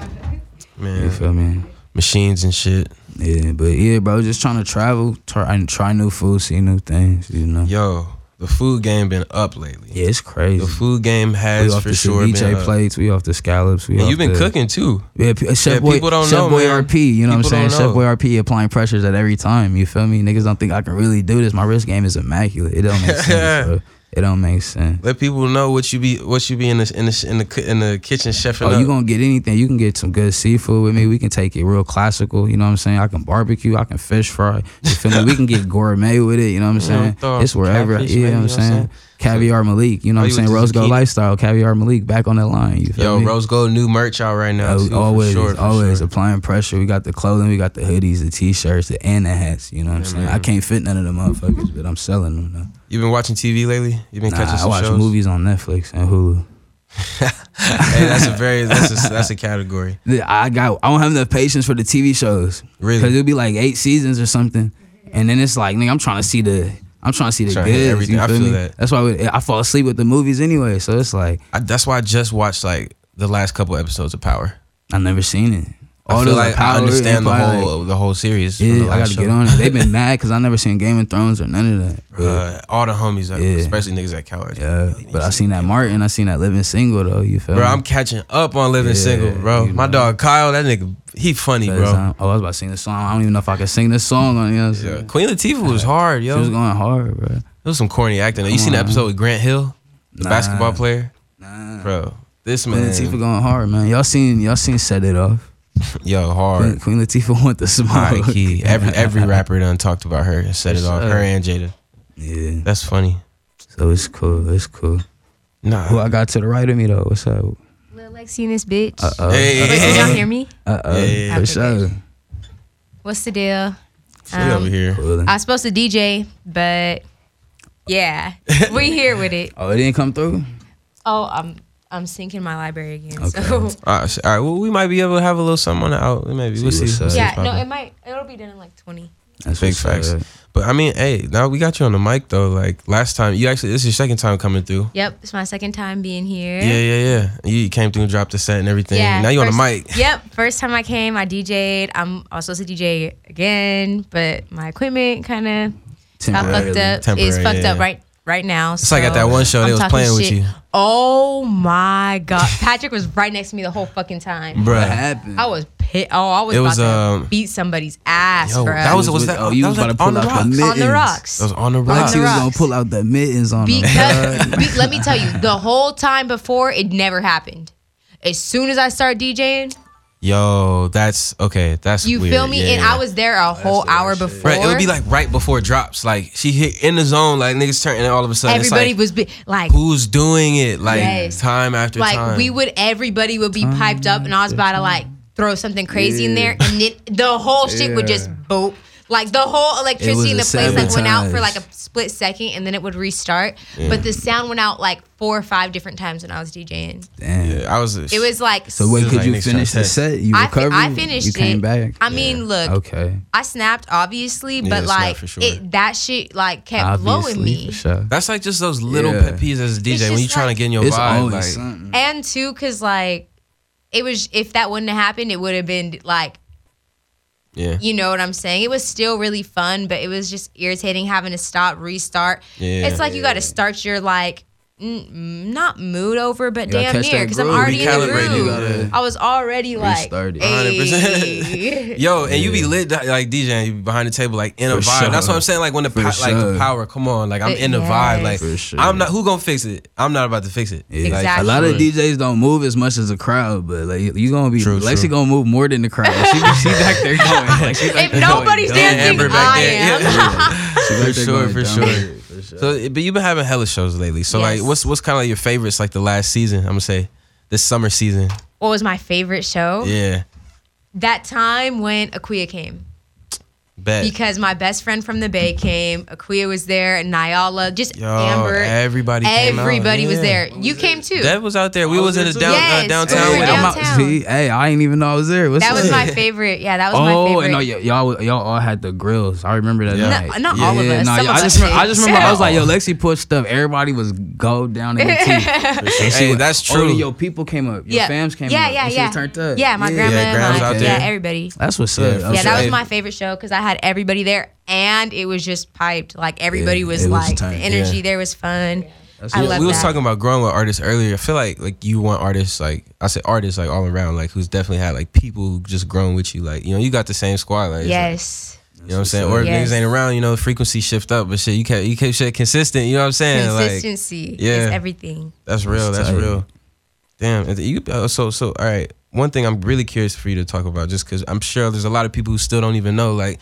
Man. You feel me? Machines and shit. Yeah, but yeah, bro, just trying to travel, try and try new food, see new things. You know. Yo, the food game been up lately. Yeah, it's crazy. The food game has off for sure been up. plates, we off the scallops. We And off you've been the- cooking too. Yeah, Chef Yeah, Boy, people don't Chef know, Boy man. RP. You know People what I'm saying? Chef. Boy RP applying pressures at every time. You feel me? Niggas don't think I can really do this. My wrist game is immaculate. It don't make sense. bro. It don't make sense. Let people know what you be what you be in the in the in the, in the kitchen chefing Oh, up. you gonna get anything? You can get some good seafood with me. We can take it real classical. You know what I'm saying? I can barbecue. I can fish fry. You feel me? We can get gourmet with it. You know what I'm saying? it's wherever. catfish, Yeah, you know what I'm saying? Caviar Malek. You know Oh, what I'm saying? Rose Gold lifestyle. Caviar Malek back on that line. You feel Yo, me? Rose Gold new merch out right now. Oh, too, always, sure, always sure. applying pressure. We got the clothing, we got the hoodies, the t-shirts, the and the hats. You know what I'm saying? I can't fit none of the motherfuckers, but I'm selling them though. You been watching TV lately? You been Nah, catching I some watch shows? movies on Netflix and Hulu. hey, that's a very that's a, that's a category. I got I don't have enough patience for the TV shows. Really? Because it'll be like eight seasons or something, and then it's like, nigga, I'm trying to see the. I'm trying to see the to goods. everything. You I feel, feel me? that. That's why we, I fall asleep with the movies anyway. So it's like I, that's why I just watched like the last couple episodes of Power. I never seen it. I feel like I Power, understand the whole like- the whole series. Yeah, I got to show. get on it. They've been mad because I never seen Game of Thrones or none of that. Uh, all the homies, uh, Yeah. especially niggas at Coward. Yeah, but I seen that Martin. I seen that Living Single though. You feel Bro, me? I'm catching up on Living Yeah, Single, bro. you My dog Kyle, that nigga, he funny, bro. um, oh, I was about to sing this song. I don't even know if I can sing this song on. You know what I'm Yeah. Queen Latifah was hard, yo. She was going hard, bro. It was some corny acting. You seen the episode with Grant Hill, the Nah. basketball player? Nah. Bro, this Queen man, Latifah going hard, man. Y'all seen y'all seen Set It Off. Yo, hard. Queen Latifah want the smoke. High key. Every every rapper done talked about her and set it off. Her and Jada. Yeah. That's funny. So it's cool. It's cool. Nah. Who I got to the right of me though? What's up? Lil Lexi in this bitch. Uh oh. Hey. Wait, can y'all hear me? Uh oh. Hey. For Okay, sure. What's the deal? Shit over here. Cool. I was supposed to DJ, but yeah, we here with it. Oh, it didn't come through. Oh, I'm I'm syncing my library again. Okay. So All right, all right. well, we might be able to have a little something on the out. Maybe See we'll see. what's see yeah, what's no, it might it'll be done in like 20. That's Big what's facts. up. But I mean, hey, now we got you on the mic though. Like last time, you actually this is your second time coming through. Yep, it's my second time being here. Yeah, yeah, yeah. You came through and dropped the set and everything. Yeah, now you on the mic. Yep, first time I came, I DJ'd. I'm also was supposed to DJ again, but my equipment kind of got fucked up. Temporary, it's fucked yeah. up right right now. It's like at that one show, they was playing with you. Oh my god, Patrick was right next to me the whole fucking time. Bruh. What happened? I was pit. Oh, I was It about was, to um, beat somebody's ass, Yo, bro. that was You was that oh, you that was was about to on pull the out the rocks. mittens. on the rocks. That was on the rocks. the Lexi was gonna pull out the mittens on. Because be, let me tell you, the whole time before it never happened. As soon as I start DJing, Yo, that's okay. That's you weird. feel me? Yeah, and yeah. I was there a whole hour before. Right, it would be like right before drops. Like she hit in the zone, like niggas turn, and all of a sudden everybody it's like, was be, like, who's doing it? Like Yes. time after like time. we would everybody would be piped up, and I was about to like throw something crazy in there, and then the whole shit would just boop. Like the whole electricity in the place like went out for like a split second, and then it would restart. But the sound went out like four or five different times when I was DJing. Damn. yeah, I was. It was like So wait, It was could like you finish the to set? You I, fi- I finished You came it. back. I mean, look, Okay. I snapped obviously, but snap like for sure. it that shit like kept Obviously, blowing me. for sure. That's like just those little Yeah. pet peeves as a DJ when you just trying like- to get in your It's vibe. Like, something. And too cause like it was if that wouldn't have happened, it would have been like yeah, you know what I'm saying. It was still really fun, but it was just irritating having to stop, restart. Yeah. it's like you got to start your like. N- Not mood over, but You damn near because I'm already in the Recalibrate, you groove. gotta I was already like, Restarted. 100%. Yo, and you be lit like DJing, you be behind the table like in a For vibe. sure. That's what I'm saying. Like when the For po- like the power, come on, like I'm It- in the vibe. Like For sure. I'm not. Who gonna fix it? I'm not about to fix it. Yeah. Like, Exactly. A lot of. DJs don't move as much as the crowd, but like you gonna be True, Lexi true. gonna move more than the crowd. She, she back there going. Like, she back if there nobody's going dancing, Amber back I there. am. Yeah. She for sure, for dumb. Sure. So, eh, but you've been having hella shows lately. So, like, what's what's kind of like your favorites? Like the last season, I'm gonna say, this summer season. what was my favorite show? Yeah, That time when Aquia came. Bet. because my best friend from the Bay came. Akuya was there, and Nyala, just Yo, Amber. everybody came out, Everybody was yeah. there. You came too. That was out there. We was in the down, Yes, uh, downtown. we were with him. I'm out- downtown. see, hey, I ain't even know I was there. What's that was my favorite. Yeah, that was my Oh, favorite. and no, y- y'all, y'all all had the grills. I remember that Yeah. night. No, not all of us. nah, I just remember, I just remember I was like, yo, Lexi pushed stuff. Everybody was go down in the teeth. And she Hey, was- that's oh, true. yo, people came up. Your yeah, fams came yeah, up. yeah, and she yeah. was turned up. Yeah, my grandma, Yeah, Grandma's my- yeah, everybody. That's what's up. Yeah, Yeah, that was my favorite show because I had everybody there, and it was just piped. Like everybody Yeah, was was like tight. the energy Yeah. there was fun. That's I we, love we was that. talking about growing with artists earlier. I feel like like you want artists like I said artists like all around like who's definitely had like people who just grown with you like you know you got the same squad like it's like- yes. you know what I'm saying or if Yes. niggas ain't around you know frequency shift up but shit you can't you keep shit consistent you know what I'm saying like Consistency yeah. is everything. that's real That's that's real damn you uh, so so all right one thing I'm really curious for you to talk about just because I'm sure there's a lot of people who still don't even know like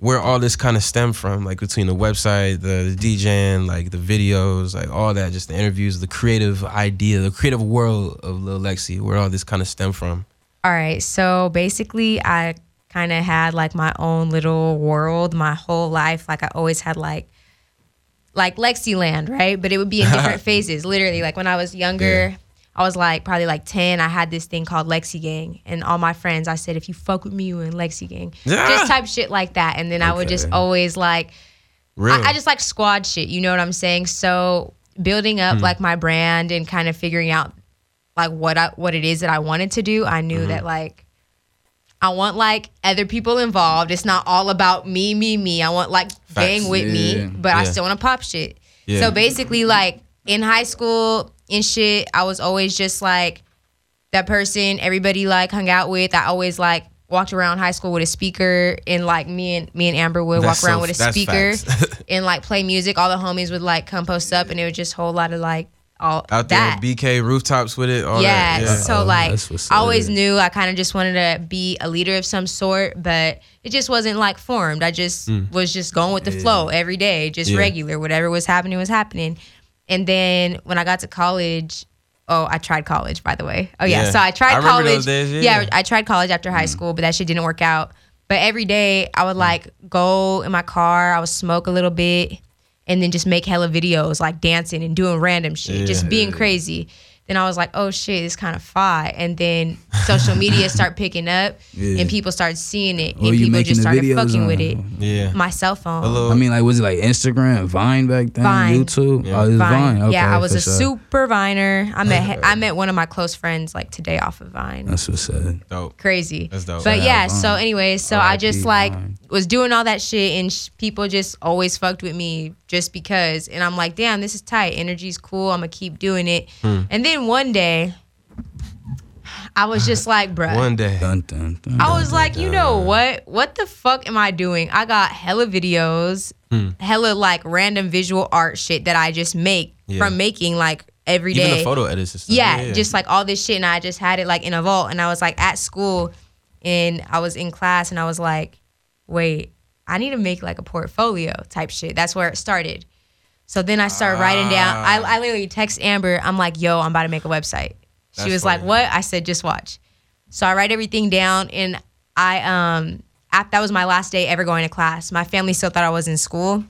where all this kind of stemmed from, like between the website, the, the DJing, like the videos, like all that, just the interviews, the creative idea, the creative world of Lil Lexi, where all this kind of stemmed from. All right. So basically, I kind of had like my own little world my whole life. Like I always had like like Lexiland, right? But it would be in different phases. Literally, like when I was younger, I was like probably like 10. I had this thing called Lexi Gang. And all my friends, I said, if you fuck with me, you in Lexi Gang. Yeah. Just type shit like that. And then I would just always like. I, I just like squad shit. You know what I'm saying? So building up hmm. like my brand and kind of figuring out like what I what it is that I wanted to do, I knew mm-hmm. that like I want like other people involved. It's not all about me, me, me. I want like gang with me, Yeah. but I still want to pop shit. Yeah. So basically, like in high school and shit, I was always just like that person everybody like hung out with. I always like walked around high school with a speaker and like me and me and Amber would That's walk around so- with a speaker and like play music. All the homies would like come post up and it was just a whole lot of like all Out there, that. BK rooftops with it. All yeah, that. yeah. so Oh, like I always up. knew I kind of just wanted to be a leader of some sort, but it just wasn't like formed. I just was just going with the flow every day, just Mm. Yeah. regular. Whatever was happening was happening. And then when I got to college, oh, I tried college by the way. Oh yeah, Yeah. so I tried I college. days, yeah. I tried college after high mm. school, but that shit didn't work out. But every day I would like go in my car, I would smoke a little bit, and then just make hella videos like dancing and doing random shit, just being crazy. Then I was like, oh shit, it's kind of fine. And then social media start picking up Yeah. and people start seeing it What and you people just the started videos fucking with it. Yeah. My cell phone. A little- I mean, like, was it like Instagram, Vine back then? Vine. YouTube? Yeah. Oh, it was Vine. Vine. Okay, yeah, I was a sure. super viner. I met I met one of my close friends like today off of Vine. That's what's up. Dope. crazy. That's dope. But Shout yeah, out so Vine. anyways, so I just like Vine. was doing all that shit, and sh- people just always fucked with me just because. And I'm like, damn, this is tight. Energy's cool. I'm gonna keep doing it. Hmm. And then one day, I was just like, bruh. One day. Dun, dun, dun, I was like, you know what? What the fuck am I doing? I got hella videos, Hmm. hella like random visual art shit that I just make Yeah. from making like every day. Even the photo edits and stuff. Yeah, just like all this shit, and I just had it like in a vault, and I was like at school, and I was in class, and I was like, wait, I need to make like a portfolio type shit. That's where it started. So then I started writing down. I, I literally text Amber. I'm like, yo, I'm about to make a website. She was like, what? I said, just watch. So I write everything down, and I um, ap- that was my last day ever going to class. My family still thought I was in school,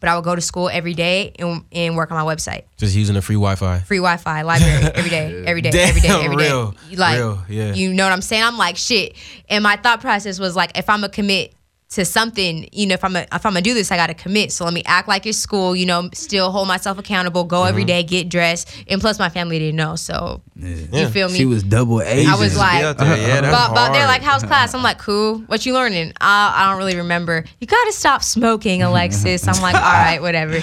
but I would go to school every day and, and work on my website Just using the free Wi-Fi. free Wi-Fi, library every day, every day, Damn, every day, every day. real, You Like, real, yeah. you know what I'm saying? I'm like shit, and my thought process was like, if I'm gonna commit to something, you know, if I'm a, if I'm gonna do this, I gotta commit. So let me act like it's school, you know, still hold myself accountable, go every Mm-hmm. day, get dressed, and plus my family didn't know, so you feel me? She was double Asian. I was like, out there, yeah, but, but they're like, how's class? I'm like, cool. What you learning? I, I don't really remember. You gotta stop smoking, Alexis. I'm like, all right, whatever. All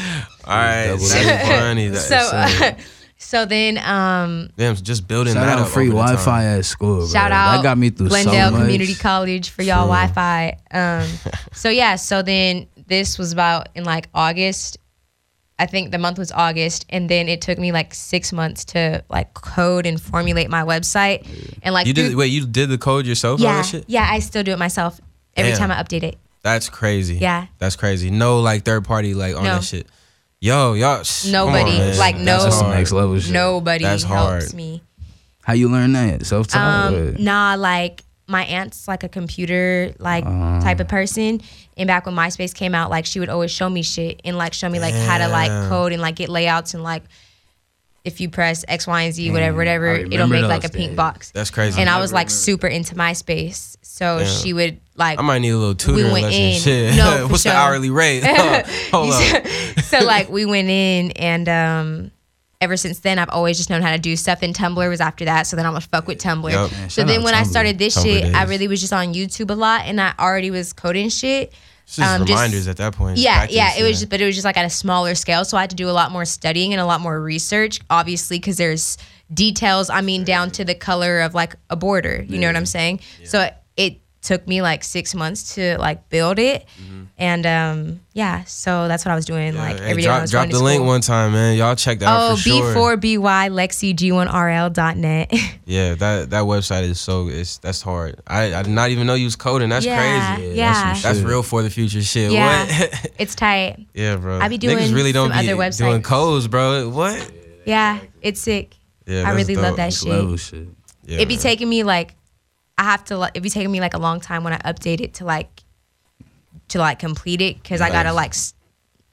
right, that's funny. That So, is so, so then, um, damn, just building Shout that out free over the time. Wi-Fi at school. Bro. Shout out That got me through Glendale so. Community College for y'all Wi-Fi. Um, so yeah, so then this was about in like August. I think the month was August, and then it took me like six months to like code and formulate my website. And like You did through- wait. You did the code yourself? All yeah, that shit. yeah, I still do it myself every Damn. time I update it. That's crazy. Yeah. That's crazy. No like third party like on No. that shit. Yo, y'all. sh- come on, Nobody, man. like, That's no- Some hard. next level shit. Nobody That's helps me. How you learn that? Self taught. Um, nah, like my aunt's like a computer like type of person, and back when MySpace came out, like she would always show me shit and like show me like how to like code and like get layouts and like if you press X, Y, and Z, whatever, Mm, whatever, it'll make like a those pink days. box. That's crazy. And I was like super into MySpace, so Damn. she would like. I might need a little tutoring went lesson. in. Shit. No, for What's the hourly rate? Hold up. so like we went in and um ever since then I've always just known how to do stuff and Tumblr was after that so then I would fuck with Tumblr. Yup. Man, so then out when I started this Tumblr shit, I really was just on YouTube a lot and I already was coding shit. It's just Um, just- reminders at that point. Yeah, Practice, yeah, it was just but it was just like at a smaller scale so I had to do a lot more studying and a lot more research obviously cuz there's details I mean down to the color of like a border, you know what I'm saying? So took me like 6 months to like build it. And um yeah, so that's what I was doing like Hey, every day when I drop, was drop going to the link one time, man. Y'all check that out Oh, for. B4BY Lexi G1RL.net. Yeah, that that website is so it's that's hard. I, I did not even know you was coding. That's Yeah, crazy. yeah. that's some That's real for the future shit. Yeah. What? it's tight. yeah, bro. I be doing Niggas really don't some be other doing websites. codes, bro. What? Yeah, it's sick. Yeah, I that's really love that shit. level shit. Yeah, it be taking me like I have to it be taking me like a long time when I update it to like to like complete it because I gotta like s-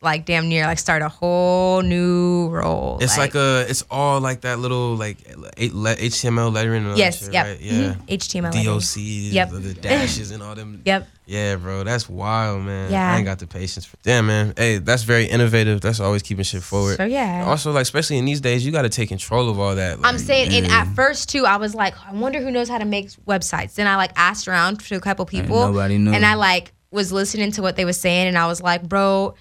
like damn near like start a whole new role. It's like, a, it's all like that little like HTML lettering. And all yes, shit, yep, right? Yeah. mhm, HTML. DOCs, DOC, Yep. the, the dashes and all them. Yep. Yeah, bro, that's wild, man. Yeah. I ain't got the patience for. Damn, man. Hey, that's very innovative. That's always keeping shit forward. So yeah. Also, like especially in these days, you got to take control of all that. I'm like, saying, and at first too, I was like, I wonder who knows how to make websites. Then I like asked around to a couple people, nobody knew. and I like was listening to what they were saying, and I was like, bro,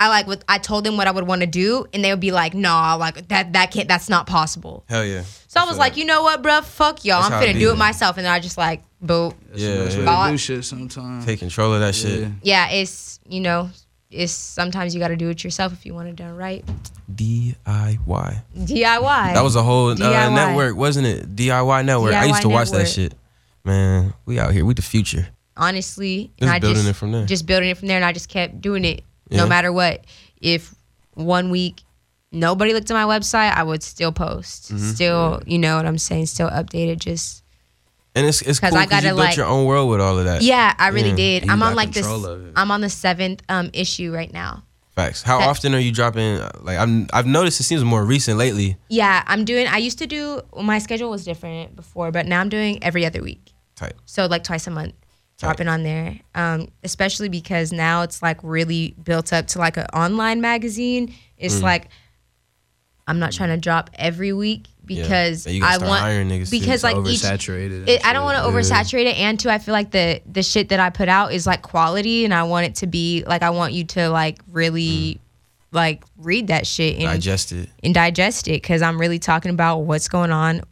I like what I told them what I would want to do, and they would be like, nah, like that that can't, that's not possible. Hell yeah. So I was like, you know what, bro, fuck y'all, That's I'm how it finna do it myself, and then I just like, boo, Yeah, That's yeah. what do shit sometimes. Take control of that shit. Yeah. yeah, it's you know, it's sometimes you got to do it yourself if you want it done right. DIY. DIY. That was a whole uh, network, wasn't it? DIY network. I used DIY to watch that shit. Man, we out here. We the future. honestly. Just and I building just, it from there. Just building it from there, and I just kept doing it Yeah. no matter what. If one week nobody looked at my website, I would still post. Mhm. Still, you know what I'm saying? Still updated. Just And it's it's 'Cause cool I because you gotta, built like- your own world with all of that. yeah, I really Yeah. did. You I'm on like this. control of it. I'm on the seventh um issue right now. Facts. How That- often are you dropping? uh, Like I'm, I've noticed it seems more recent lately. Yeah, I'm doing. I used to do. My schedule was different before, but now I'm doing every other week. Type. So like twice a month, dropping on there. Um, especially because now it's like really built up to like an online magazine. It's Mm. like I'm not trying to drop every week because gotta I want too. because It's like each it, I don't want to Yeah. oversaturate it, and two, I feel like the the shit that I put out is like quality, and I want it to be like I want you to like really like read that shit and Digest it. and digest it because I'm really talking about what's going on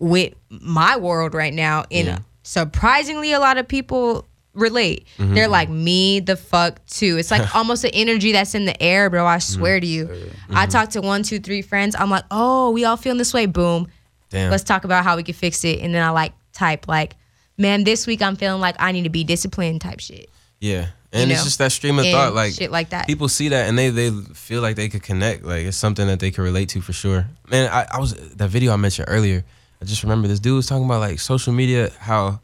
with my world right now. in Yeah. Surprisingly, a lot of people relate. Mhm. They're like, me the fuck too. It's like almost an energy that's in the air, bro. I swear to you. I talked to one, two, three friends. I'm like, oh, we all feeling this way. Boom. Damn. Let's talk about how we can fix it. And then I like type like, man, this week I'm feeling like I need to be disciplined type shit. Yeah. And You it's know? just that stream of And thought, like shit like that. People see that and they they feel like they could connect. Like it's something that they could relate to for sure. Man, I, I was that video I mentioned earlier. I just remember this dude was talking about like social media, how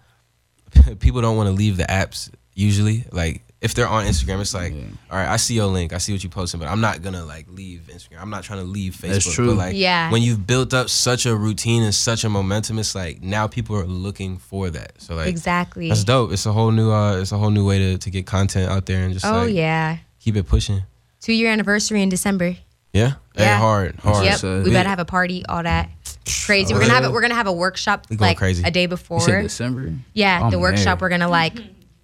people don't want to leave the apps usually. Like if they're on Instagram, it's like, all right, I see your link, I see what you posting, but I'm not gonna like leave Instagram. I'm not trying to leave Facebook. That's true. But like Yeah. when you've built up such a routine and such a momentum, it's like now people are looking for that. So like Exactly. that's dope. It's a whole new uh it's a whole new way to, to get content out there and just oh like yeah. keep it pushing. Two year anniversary in December. Yeah? Hey, Yeah. hard, hard. Yep. So- we better have a party, all that. Crazy. We're gonna have it. We're gonna have a workshop going like crazy. a day You before. said December? Yeah, Oh, the workshop. man. We're gonna like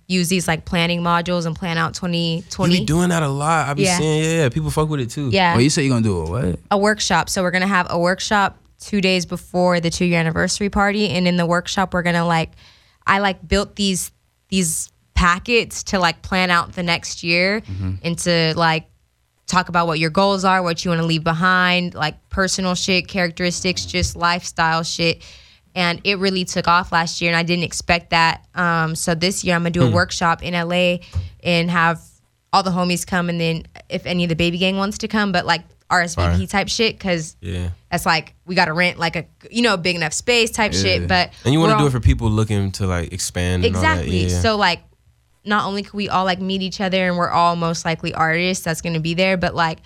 use these like planning modules and plan out 2020. You twenty. be doing that a lot. I be Yeah. seeing, yeah, yeah. People fuck with it too. Yeah. Well, you say you're gonna do a what? a workshop. So we're gonna have a workshop two days before the two year anniversary party, and in the workshop we're gonna like, I like built these these packets to like plan out the next year mm-hmm. and to like talk about what your goals are, what you want to leave behind, like personal shit, characteristics, just lifestyle shit. And it really took off last year, and I didn't expect that. Um, so this year I'm gonna do a workshop in LA and have all the homies come, and then if any of the baby gang wants to come, but like RSVP type shit because Yeah. that's like we got to rent like a you know a big enough space type shit. But and you want to do it for people looking to like expand. And exactly. Yeah. So like, not only can we all like meet each other and we're all most likely artists that's gonna be there, but like,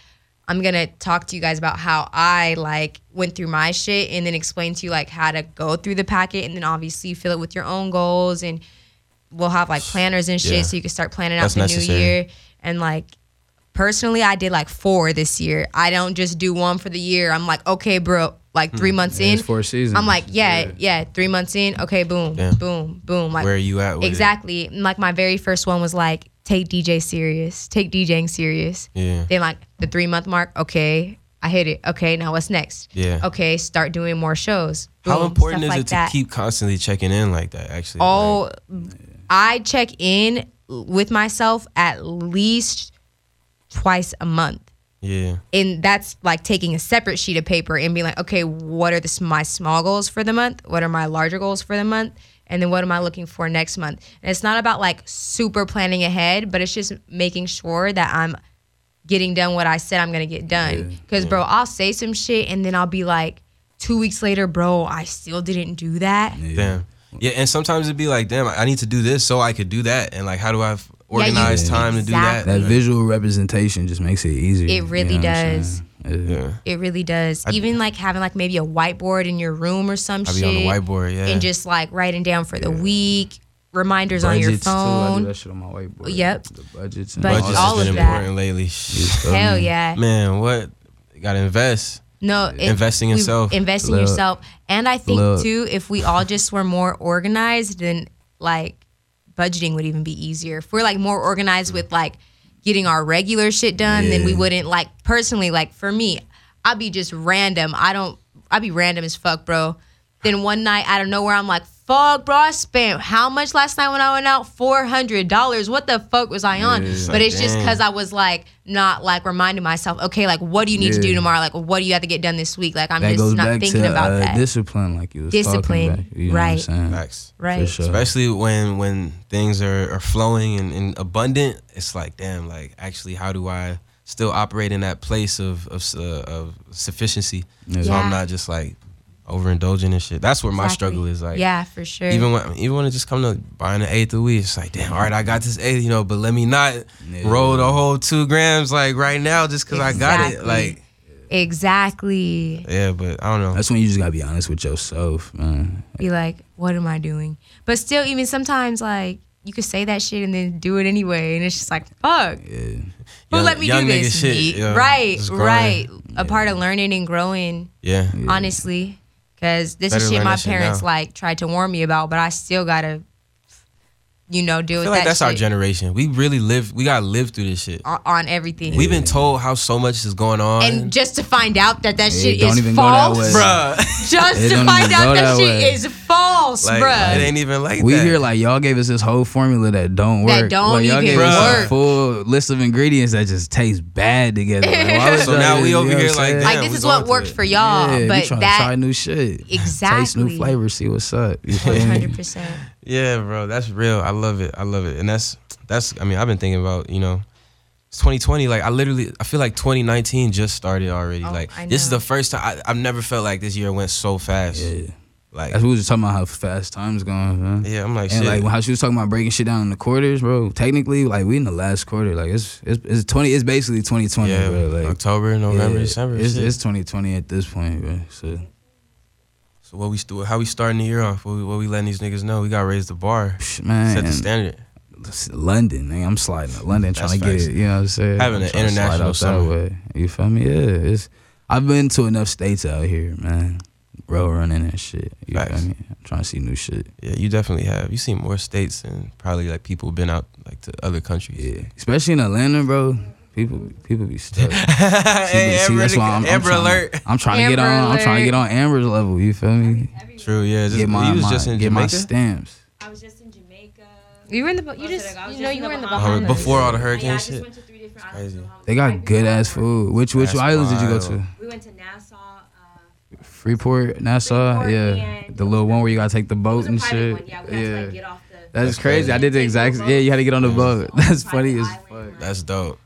I'm gonna talk to you guys about how I like went through my shit and then explain to you like how to go through the packet and then obviously fill it with your own goals and we'll have like planners and shit Yeah. so you can start planning out the necessary. new year and like. Personally, I did like four this year. I don't just do one for the year. I'm like, okay, bro, like three hmm. months Yeah, in. four seasons. I'm like, yeah, yeah, three months in. Okay, boom, Damn. boom, boom. Like, Where are you at with exactly. And, Like my very first one was like, take DJ serious, take DJing serious. Yeah. Then like the three month mark, okay, I hit it. Okay, now what's next? Yeah. Okay, start doing more shows. How Boom, important stuff is like it to that. keep constantly checking in like that? Actually. Oh, I check in with myself at least twice a month. Yeah. and that's like taking a separate sheet of paper and being like, okay, what are the, my small goals for the month? What are my larger goals for the month? And then what am I looking for next month? And it's not about like super planning ahead, but it's just making sure that I'm getting done what I said I'm gonna get done. Because bro, I'll say some shit and then I'll be like, two weeks later, bro, I still didn't do that. Damn. Yeah, and sometimes it'd be like, damn, I need to do this so I could do that, and like, how do I f- organize time to do that? That visual representation just makes it easier. It really you know does. Yeah. It really does. I- Even like having like maybe a whiteboard in your room or some I shit. be on the whiteboard, yeah. And just like writing down for the week, reminders on your Budgets, too. I do phone. that shit on my whiteboard. Yep. The budgets and Budgets, all, Budget's that all been of shit. that. important lately. Hell yeah. Man, what? You gotta invest. No, it- Investing in we- self. Look. yourself. And I think Look. too, if we all just were more organized, then like budgeting would even be easier. If we're like more organized with like getting our regular shit done, then we wouldn't like personally, like for me, I'd be just random. I don't I'd be random as fuck, bro. Then one night out of nowhere, I'm like, fuck, bro, I spent how much last night when I went out? Four hundred dollars. What the fuck was I on? Yeah. It's but like, it's just because I was like not like reminding myself, okay, like what do you need to do tomorrow? Like what do you have to get done this week? Like I'm that just not thinking to about uh, that. discipline, like you was Discipline, talking about. You know right. What I'm saying? Facts. Right. Sure. Especially when when things are, are flowing and, and abundant, it's like, damn, like actually, how do I still operate in that place of of, uh, of sufficiency? So Yeah. I'm not just like overindulging and shit. That's where my Exactly. struggle is. Like, Yeah, for sure. Even when even when it just come to buying an eighth a week, it's like, damn, all right, I got this eighth, you know, but let me not roll the whole two grams like right now just because I got it. Like, exactly. yeah, but I don't know. That's when you just gotta be honest with yourself, man. Be like, what am I doing? But still, even sometimes like you could say that shit and then do it anyway, and it's just like, fuck. Who Young- let me young do nigga this? shit, Me. yeah, right, right. A part of learning and growing. Yeah. Honestly, because this Better is shit my parents now. like tried to warn me about, but I still gotta, you know, deal I with feel like that that's our generation. We really live. We gotta live through this shit. on, on everything. We've been told how so much is going on. and just to find out that that It shit don't is even go that false, way. Bruh. Just It to don't find even out go that, that shit is false, Like, bruh. it ain't even like we that. hear like y'all gave us this whole formula that don't That work. don't like, y'all even gave us work. a full list of ingredients that just taste bad together. Like, why would So y'all- now we you over what here I'm like, saying? damn, like we this is going what through worked it. for y'all, yeah, we but trying that to try new shit. Exactly. Taste new Exactly. flavors, see what's up. You feel me? hundred percent. Yeah, bro, that's real. I love it. I love it. And that's that's. I mean, I've been thinking about you know, it's 2020. Like I literally, I feel like 2019 just started already. Oh, like I this is the first time I, I've never felt like this year went so fast. Yeah. Like That's what we was talking about how fast time's going, man. yeah, I'm like And shit. like how she was talking about breaking shit down in the quarters, bro. Technically, like we in the last quarter. Like it's it's, it's twenty. It's basically twenty twenty, Yeah, bro. Like October, November, yeah, December, It's, it's twenty twenty at this point, bro. So so what we st- how we starting the year off? What we, what we letting these niggas know? We got to raise the bar, man, set the standard. London, nigga, I'm sliding to London That's trying to get it. You know what I'm saying? Having I'm an trying to slide international summer. You feel me? Yeah, it's. I've been to enough states out here, man. Road running and shit. You Facts. feel me? I'm trying to see new shit. Yeah, you definitely have. You seen more states and probably like people been out like to other countries. Yeah, especially in Atlanta, bro. People, people be stuck. Hey, See, Amber, that's why I'm, I'm Amber trying, alert. I'm trying to get Amber on. I'm trying to get on Amber's level. You feel me? True. Yeah. Just, get my, you was my- just in get my stamps. I was just in Jamaica. You were in the you just you know you were in the Bahamas. Bahamas. Before all the Yeah, I hurricane just shit. went to three different Crazy. islands. They got good ass food. Which which That's islands did you go to? We went to Nassau. Uh, Freeport, Nassau. Freeport yeah, the little one where you gotta take the boat and shit. one. Yeah, we had to like get off the. That's, That's crazy. crazy. I did the exact. Yeah, you had to get on the boat. That's funny as fuck. That's dope.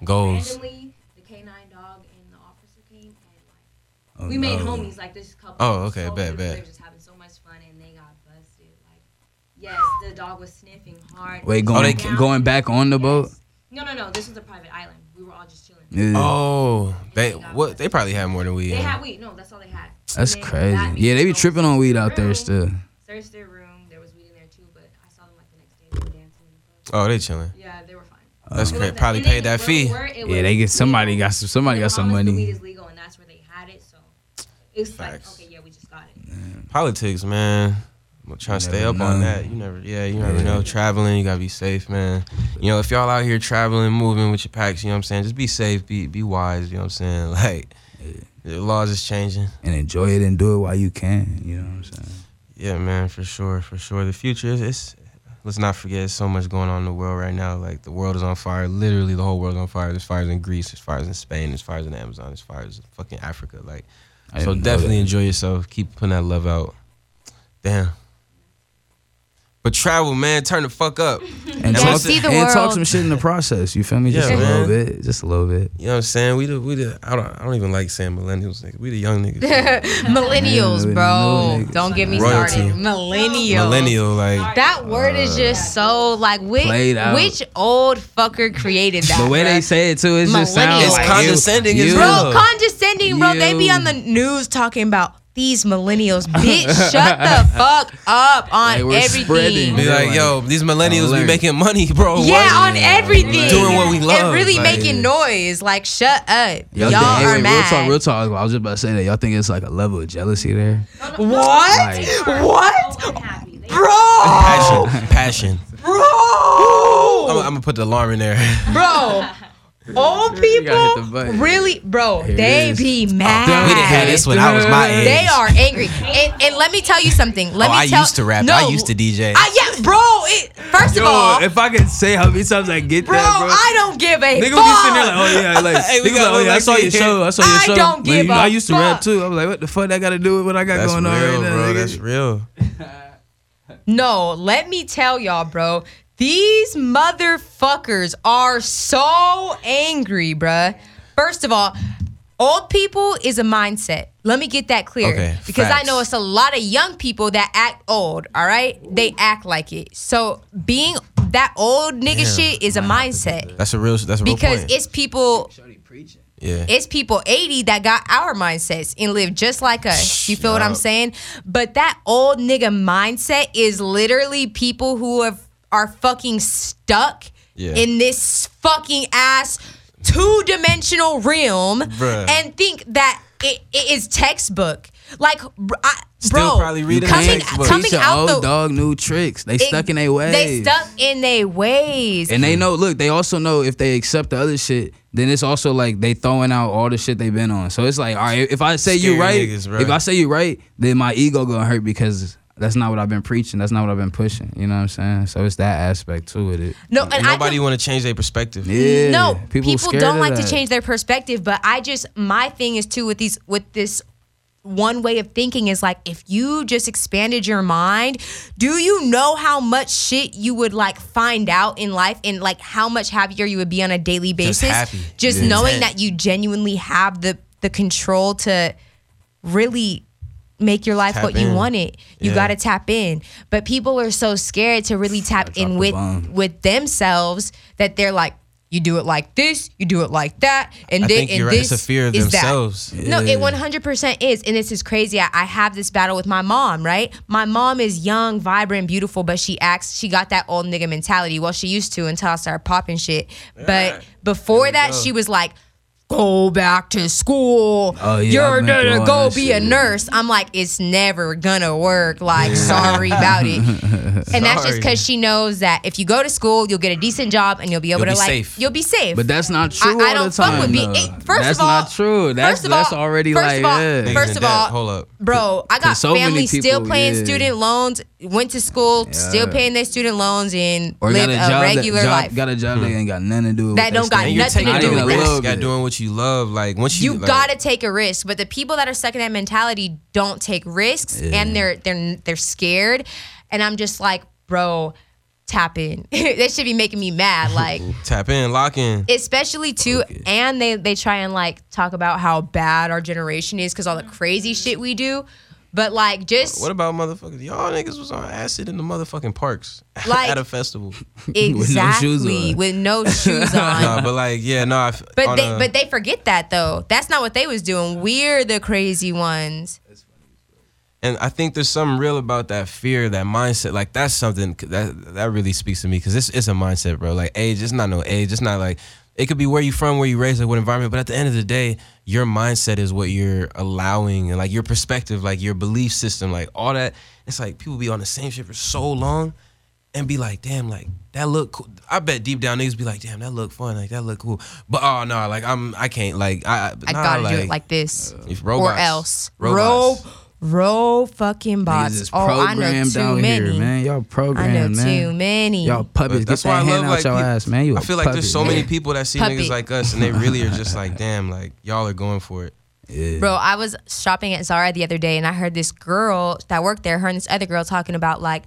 But then uh, Goals. randomly, the K9 we made no. homies like this couple. Oh, It was okay, so bet, beautiful. They bet. were just having so much fun and they got busted. Like, yes, the dog was sniffing hard. Wait, Oh, going Down. going back on the boat. No, no, no. This was a private island. We were all just chilling. Yeah. Oh, they what? They probably had more than we. They yeah. had weed. No, that's all they had. That's And then crazy. that Yeah, they be tripping on weed out there room, still. Searched their room. There was weed in there too, but I saw them like the next day. They were dancing. Oh, they chilling. Yeah, they were fine. That's um, It great. Probably and paid that fee. were, Yeah, they get somebody got some somebody got some promised the weed money. is legal, and that's where they had it. So it's like, okay, yeah, we just got it. Politics, man. I'm trying to stay never up on that. You never, yeah, you never Yeah. know. Traveling, you gotta be safe, man. You know, if y'all out here traveling, moving with your packs, you know what I'm saying. Just be safe, be be wise. You know what I'm saying. Like the laws is changing. And enjoy it and do it while you can. You know what I'm saying? Yeah, man, for sure, for sure. The future is. It's, let's not forget, there's so much going on in the world right now. Like the world is on fire. Literally, the whole world's on fire. There's fires in Greece. There's fires in Spain. There's fires in Amazon. There's fires in fucking Africa. Like, I so definitely enjoy yourself. Keep putting that love out. Damn. But travel, man. Turn the fuck up. And Yeah, talk, see the and talk some shit in the process. You feel me? Just Yeah, a little bit. Just a little bit. You know what I'm saying? We the we the I don't I don't even like saying millennials. Nigga. We the young niggas. Millennials, Yeah, bro. niggas. Don't get me Royalty. started. Millennial. Millennial, like That word is uh, just so like which Played out. which old fucker created that? The way they say it too, it just sounds Millennials. like It's condescending you, as you. Bro, condescending, bro. They be on the news talking about these millennials. Bitch, shut the fuck up on Like, we're everything. spreading. be like, like, yo, these millennials be making money, bro. Yeah, What? on everything. Doing what we love, And really like- making noise. Like, shut up. Y'all, Y'all, think, hey, are wait, mad. real talk, real talk. I was just about to say that. Y'all think it's like a level of jealousy there? What? Like- what? Bro! Passion, passion. Bro! I'm, I'm gonna put the alarm in there. Bro. Old gotta hit the people, really, bro, Here they be oh, mad. we didn't have this when I was my age. They are angry, and, and let me tell you something. Let oh, me I tell, used to rap. No, I used to DJ. I, yeah, bro. It, first of all, if I could say how many times I get bro, that, bro. I don't give a Nigga fuck. be sitting there like, oh yeah, like, Hey, we nigga got like, oh one yeah, I saw your show, I saw your I show. I don't Like, give you know, a I used to rap too. I was like, what the fuck I got to do with what I got That's going on real, right now? bro. nigga? That's real. No, let me tell y'all, bro. These motherfuckers are so angry, bruh. First of all, old people is a mindset. Let me get that clear. Okay, because I know it's a lot of young people that act old, all right? They act like it. So being that old nigga Damn, shit is a mindset. That's a real. That's a real Because point. it's people yeah. it's people 80 that got our mindsets and live just like us. You feel what I'm saying? But that old nigga mindset is literally people who have, are fucking stuck Yeah. in this fucking ass two dimensional realm Bruh. and think that it, it is textbook. Like, br- I, Still bro, probably reading coming, textbook. coming Teach your out old the dog new tricks. They it- stuck in their ways. They stuck in their ways. And they know, look, they also know if they accept the other shit, then it's also like they throwing out all the shit they've been on. So it's like, all right, if I say you Scary right, niggas, bro. if I say you right, then my ego gonna hurt because that's not what I've been preaching. That's not what I've been pushing. You know what I'm saying? So it's that aspect to it. no, and I Nobody want to change their perspective. Yeah. no people, people, don't of like to change their perspective but i just my thing is too with these with this one way of thinking is like if you just expanded your mind do you know how much shit you would like find out in life and like how much happier you would be on a daily Just basis happy. just Yeah. knowing Content. that you genuinely have the the control to really make your life Tap what you want it. You Yeah. got to tap in. But people are so scared to really tap in with bomb. with themselves that they're like you do it like this, you do it like that, and I then and right. this It's a fear of is that. themselves. No, it 100% is. And this is crazy. I, I have this battle with my mom, right? My mom is young, vibrant, beautiful, but she acts, she got that old nigga mentality. Well, she used to until I started popping shit. But before that, she was like, go back to school. Oh, yeah, You're gonna go that be a nurse. I'm like, it's never gonna work. Like, sorry about it. And that's just because she knows that if you go to school, you'll get a decent job and you'll be able You'll to be like, safe. you'll be safe. But that's not true I- I don't the fuck with being- though. it- first that's of all- that's not true. That's first of all, that's already first like of all- yeah. First of all- hold up. Bro, I got 'Cause so many families still paying yeah. student loans, went to school, still paying their student loans, and or live got a a, regular that, job life. got a job that hmm. ain't got nothing to do with That don't got studying. Nothing to do with risk that. at doing what you love. Like once you, you like, gotta take a risk, but the people that are stuck in that mentality don't take risks, and they're they're they're scared. And I'm just like, bro, tap in. that should be making me mad. Like Tap in, lock in. especially too and they they try and like talk about how bad our generation is because all the crazy shit we do but like just What about motherfuckers? Y'all niggas was on acid in the motherfucking parks Like- at a festival. exactly with no shoes on nah, but like, yeah, no. I f- but they a- but they forget that though that's not what they was doing we're the crazy ones and I think there's something real about that fear, that mindset. Like that's something that that really speaks to me because it's it's a mindset, bro. Like age, it's not no age. It's not like it could be where you from, where you raised, like what environment. But at the end of the day, your mindset is what you're allowing, and like your perspective, like your belief system, like all that. It's like people be on the same shit for so long, and be like, damn, like that look. cool. I bet deep down niggas be like, damn, that look fun, like that look cool. But oh no, like I'm, I can't, like I, i nah, gotta do it like this if or else robots. row row fucking Niggas bots is oh i know too many here, man. Y'all programmed, i know man. too many Y'all puppets. That's Get why I that hand love out like your peop- ass, man. You I a feel like there's so man. many people that see Puppet. niggas like us, and they really are just like, damn, like y'all are going for it. Yeah. Bro, I was shopping at Zara the other day and I heard this girl that worked there, her and this other girl talking about like,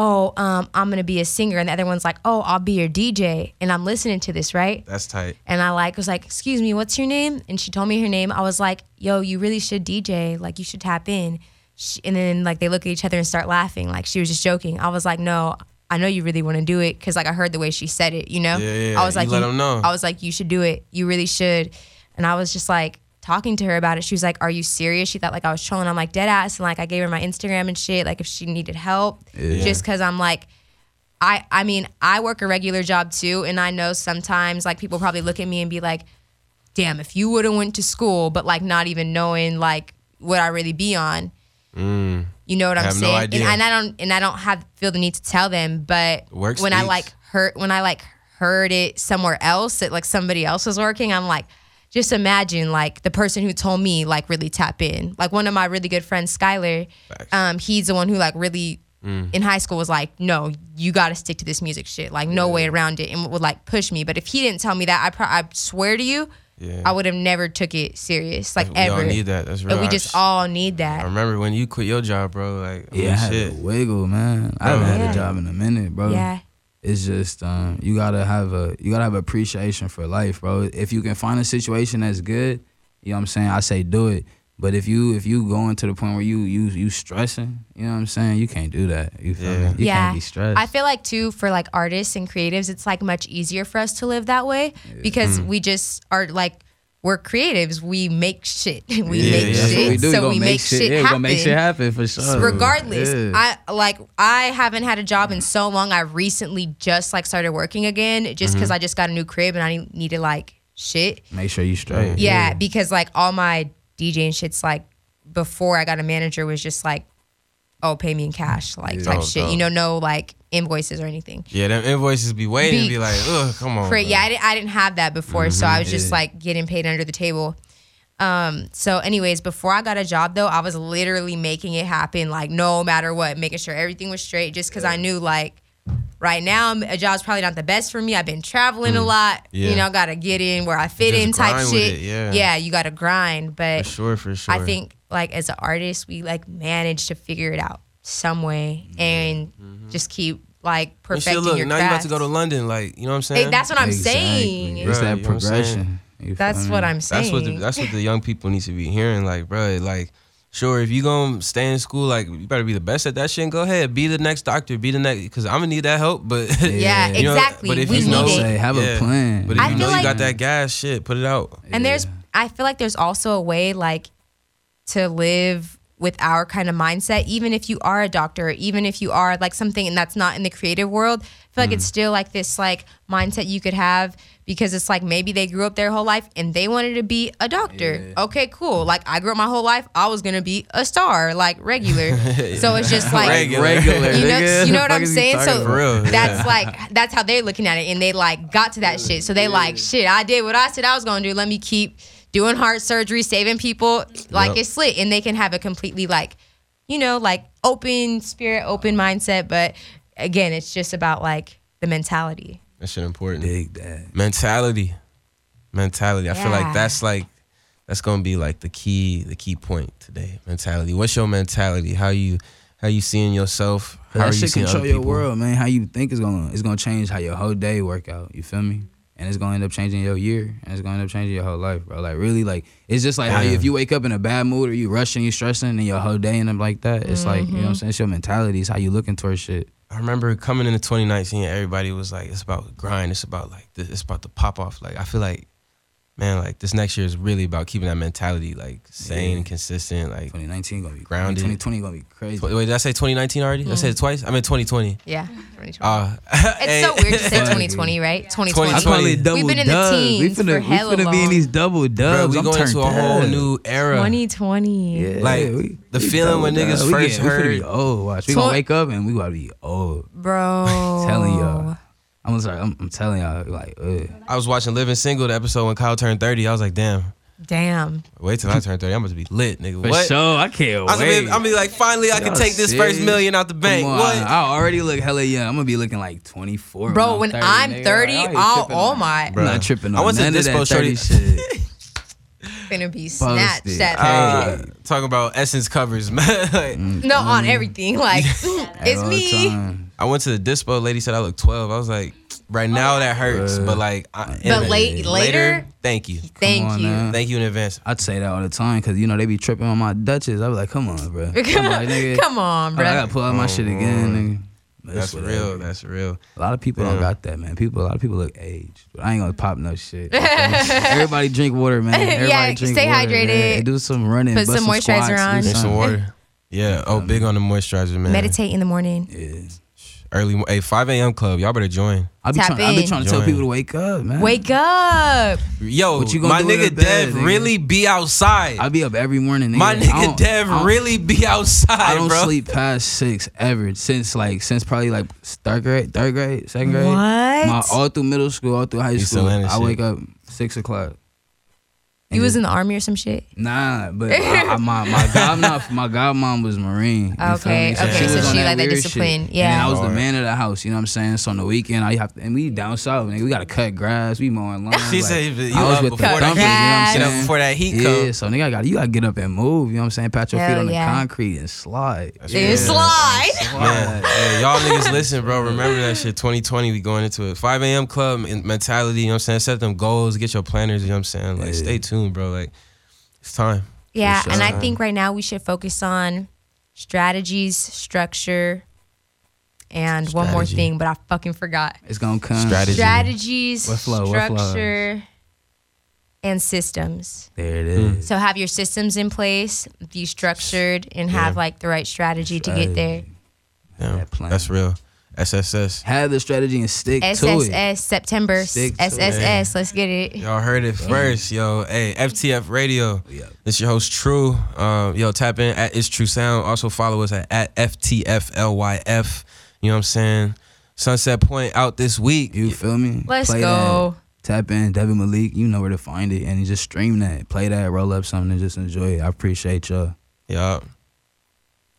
oh, um, I'm gonna be a singer, and the other one's like, oh, I'll be your DJ, and I'm listening to this, right? That's tight. And I like was like, excuse me, what's your name? And she told me her name. I was like, yo, you really should DJ, like you should tap in. She, and then like they look at each other and start laughing, like she was just joking. I was like, no. I know you really want to do it because like I heard the way she said it, you know. Yeah, yeah, I was you like, let 'em know. I was like, you should do it. You really should. And I was just like talking to her about it. She was like, "Are you serious?" She thought like I was trolling. I'm like dead ass, and like I gave her my Instagram and shit. Like if she needed help, Yeah. just because I'm like, I I mean I work a regular job too, and I know sometimes like people probably look at me and be like, "Damn, if you would have went to school," but like not even knowing like what I really be on. Mm. You know what I I'm have no saying? idea. And, and I don't and I don't have feel the need to tell them, but Work when I like hurt when I like heard it somewhere else that like somebody else was working, I'm like, just imagine like the person who told me like really tap in. Like one of my really good friends, Skylar, um, he's the one who like really Mm. in high school was like, no, you got to stick to this music shit. Like no way around it, and would like push me. But if he didn't tell me that, I pro- I swear to you, Yeah. I would have never took it serious. Like ever. We all need that. That's And real. we just all need that. I that. remember when you quit your job, bro. Like, Yeah, I mean, had shit. to wiggle, man. I haven't had a job in a minute, bro. Yeah. It's just um, you gotta have a you gotta have appreciation for life, bro. If you can find a situation that's good, you know what I'm saying. I say do it. But if you if you going to the point where you you you stressing, you know what I'm saying, you can't do that. You feel me? You can't be stressed. I feel like too for like artists and creatives, it's like much easier for us to live that way because Mm. we just are like we're creatives. We make shit. We Yeah, make shit. we do. So we make shit- shit yeah, we happen. make shit happen for sure. Regardless, Yeah. I like I haven't had a job in so long. I recently just like started working again, just because Mhm. I just got a new crib and I needed like shit. Make sure you straight. Yeah, because like all my DJing shit's like before I got a manager was just like, oh, pay me in cash, like Yeah. type Dope, shit. dope. You know, no like invoices or anything. Yeah, them invoices be waiting Be- be like, ugh, come on. Cra- yeah, I didn't, I didn't have that before, so Mhm, I was just yeah. like getting paid under the table. Um, so anyways, before I got a job though, I was literally making it happen, like no matter what, making sure everything was straight, just because I knew like right now a job's probably not the best for me. I've been traveling a Mm, lot, yeah. you know, gotta get in where I fit in type shit. it, yeah. yeah, you gotta grind, but For sure, for sure. I think like as an artist, we like manage to figure it out some way and mm-hmm. just keep like And shit, perfecting look, your now you about to go to London, like you know what I'm saying? Hey, that's what I'm saying. It's Bruh, that you know what progression. You That's what? I'm That's what the, saying. that's what the young people need to be hearing. Like, bro, like, sure, if you gonna stay in school, like, you better be the best at that shit. And go ahead, be the next doctor, be the next, because I'm gonna need that help. But Yeah, you know, exactly. But if We you know, it. Say, have a plan. But if I you feel know you got that gas, shit, put it out. And there's, I feel like there's also a way like to live with our kind of mindset, even if you are a doctor, even if you are like something and that's not in the creative world. I feel like it's Mm. still like this like mindset you could have because it's like maybe they grew up their whole life and they wanted to be a doctor. Okay, cool. Like I grew up my whole life, I was gonna be a star, like regular. so it's just like Regular. Regular, you know, you know what I'm saying? So that's yeah. like that's how they're looking at it, and they like got to that shit. So they like shit. I did what I said I was gonna do. Let me keep doing heart surgery, saving people. Like Yep. it's lit, and they can have a completely like, you know, like open spirit, open mindset. But again, it's just about like the mentality. That shit important. Dig that. Mentality, mentality. I feel like that's like that's gonna be like the key, the key point today. Mentality. What's your mentality? How you how you seeing yourself, how that are you shit seeing control other your world, man. How you think is gonna it's gonna change how your whole day work out. You feel me? And it's gonna end up changing your year, and it's gonna end up changing your whole life, bro. Like really, like it's just like how you, if you wake up in a bad mood or you rushing, you stressing, and your whole day end up like that. It's like you know what I'm Mhm. saying. It's your mentality. It's how you looking towards shit. I remember coming into 2019, everybody was like, "It's about grind. It's about like this. It's about to pop off." Like I feel like, man, like this next year is really about keeping that mentality like sane, Yeah. consistent, like 2019 gonna be grounded. 2020 gonna be crazy. Wait, did I say 2019 already? I said it twice. I meant 2020. Yeah, 2020. Uh, It's so weird to say 2020, right? 2020. 2020. We've been in the teens we finna, for hella we finna be in these double dubs. Bro, we I'm going into a turned whole up. new era. 2020. Yeah, Like, we- the we feeling when double niggas dub. We first get- we finna be heard- old. Watch, we Twen- gonna wake up and we gotta be old. Bro. telling y'all. I'm sorry. I'm, I'm telling y'all. Like, ugh. I was watching Living Single, the episode when Kyle turned 30. I was like, damn. Damn. Wait till I turn 30. I'm about to be lit, nigga. For what? sure, I can't I was wait. Gonna be, I'm be like, finally, I can take this first million out the bank. On, What? I already look hella young. I'm gonna be looking like 24. Bro, I'm when 30, I'm nigga. 30, I ain't oh, tripping oh on- my. I'm not tripping on I went to none of Dispo that 30 Shorty- shit. Finna be snatched Posted. at Uh, talking about essence covers, man. Like, No, on everything. Like, it's me. time. I went to the dispo. Lady said I look 12. I was like, right now that hurts, Bruh. but uh, like, I, But late- later? Thank you, Thank on you. now. thank you in advance. I'd say that all the time because you know they be tripping on my Dutches. I be like, come on, bro. Come on, like, nigga, come on, I gotta pull out my shit again, nigga. But it's That's whatever. real. That's real. A lot of people Yeah. don't got that, man. People, a lot of people look aged, but I ain't gonna pop no shit. Everybody drink water, man. Everybody Yeah, drink stay water, hydrated. Man. Do some running. Put bust some moisturizer squats, do on. Drink some something. water. Yeah. Oh, big on the moisturizer, man. Meditate in the morning. Yeah. Early. mo- Hey, 5 a.m. club. Y'all better join. I be Tap trying. I be trying to tell people to wake up, man. Wake up. Yo, What you gonna my do nigga the bed, Dev nigga? really be outside. I be up every morning. Nigga. my nigga Dev really be outside, I don't bro. sleep past six ever since like since probably like third grade, third grade, second grade. What? My all through middle school, all through high school. still in this I wake up six o'clock. You was in the army or some shit? Nah, but I, I, my my godmom my godmom was Marine. you feel Okay, me? okay, was so on she like that discipline, shit. yeah. And then I was the man of the house. You know what I'm saying? So on the weekend, I have to, and we down south. Nigga, we gotta cut grass. We mowing lawn. She like, said you I was up with the before that thumpers. You know what I'm heat- get up saying? before that heat Yeah, come. so nigga, I got you gotta get up and move. You know what I'm saying? Pat your feet Hell on the concrete and slide. Dude, slide. Man, hey, y'all niggas listen, bro. Remember that shit. 2020, we going into it. 5 a.m. club mentality, you know what I'm saying? Set them goals, get your planners, you know what I'm saying? Like, stay tuned, bro. Like, it's time. Yeah, For and I think right now we should focus on strategies, structure, and one more thing, but I fucking forgot. It's gonna come. Strategy. Strategies, What flow, what structure, and systems. There it hmm. is. So have your systems in place, be structured, and have like the right strategy to get there. Yeah, That plan. that's real. SSS. Have the strategy and stick to it. SSS September Stick to it. SSS. Let's get it. Y'all heard it first, yo. Hey, FTF Radio. Yeah. This your host, True. Um, yo, tap in at It's True Sound. Also follow us at, at FTFLYF. You know what I'm saying? Sunset Point out this week. You feel me? Let's Play go. That. Tap in Devin Malek. You know where to find it, and just stream that, play that, roll up something, and just enjoy it. I appreciate y'all. Yup.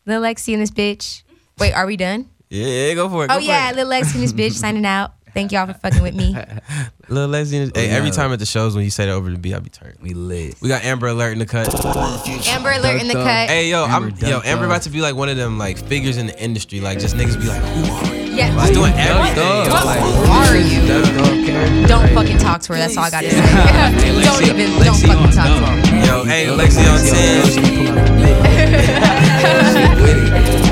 Lil Lexi in this bitch. Wait, are we done? Yeah, yeah, go for it. Oh go for yeah, it. Lil Lexi in this bitch signing out. Thank y'all for fucking with me. Lil Leslie. Hey, every yeah. time at the shows when you say that over the beat, I be turned. We lit. We got Amber Alert in the cut. Amber Alert in the Ducked cut. Hey yo, Amber I'm yo Amber up. about to be like one of them like figures in the industry. Like just niggas be like, who are you? Yeah, Like doing everything. What Like, are you? Ducked up character. Don't fucking talk to her. That's all I gotta say. Hey, don't even. Lexi don't fucking talk to her. yo, hey, Lexi on Yo, ten.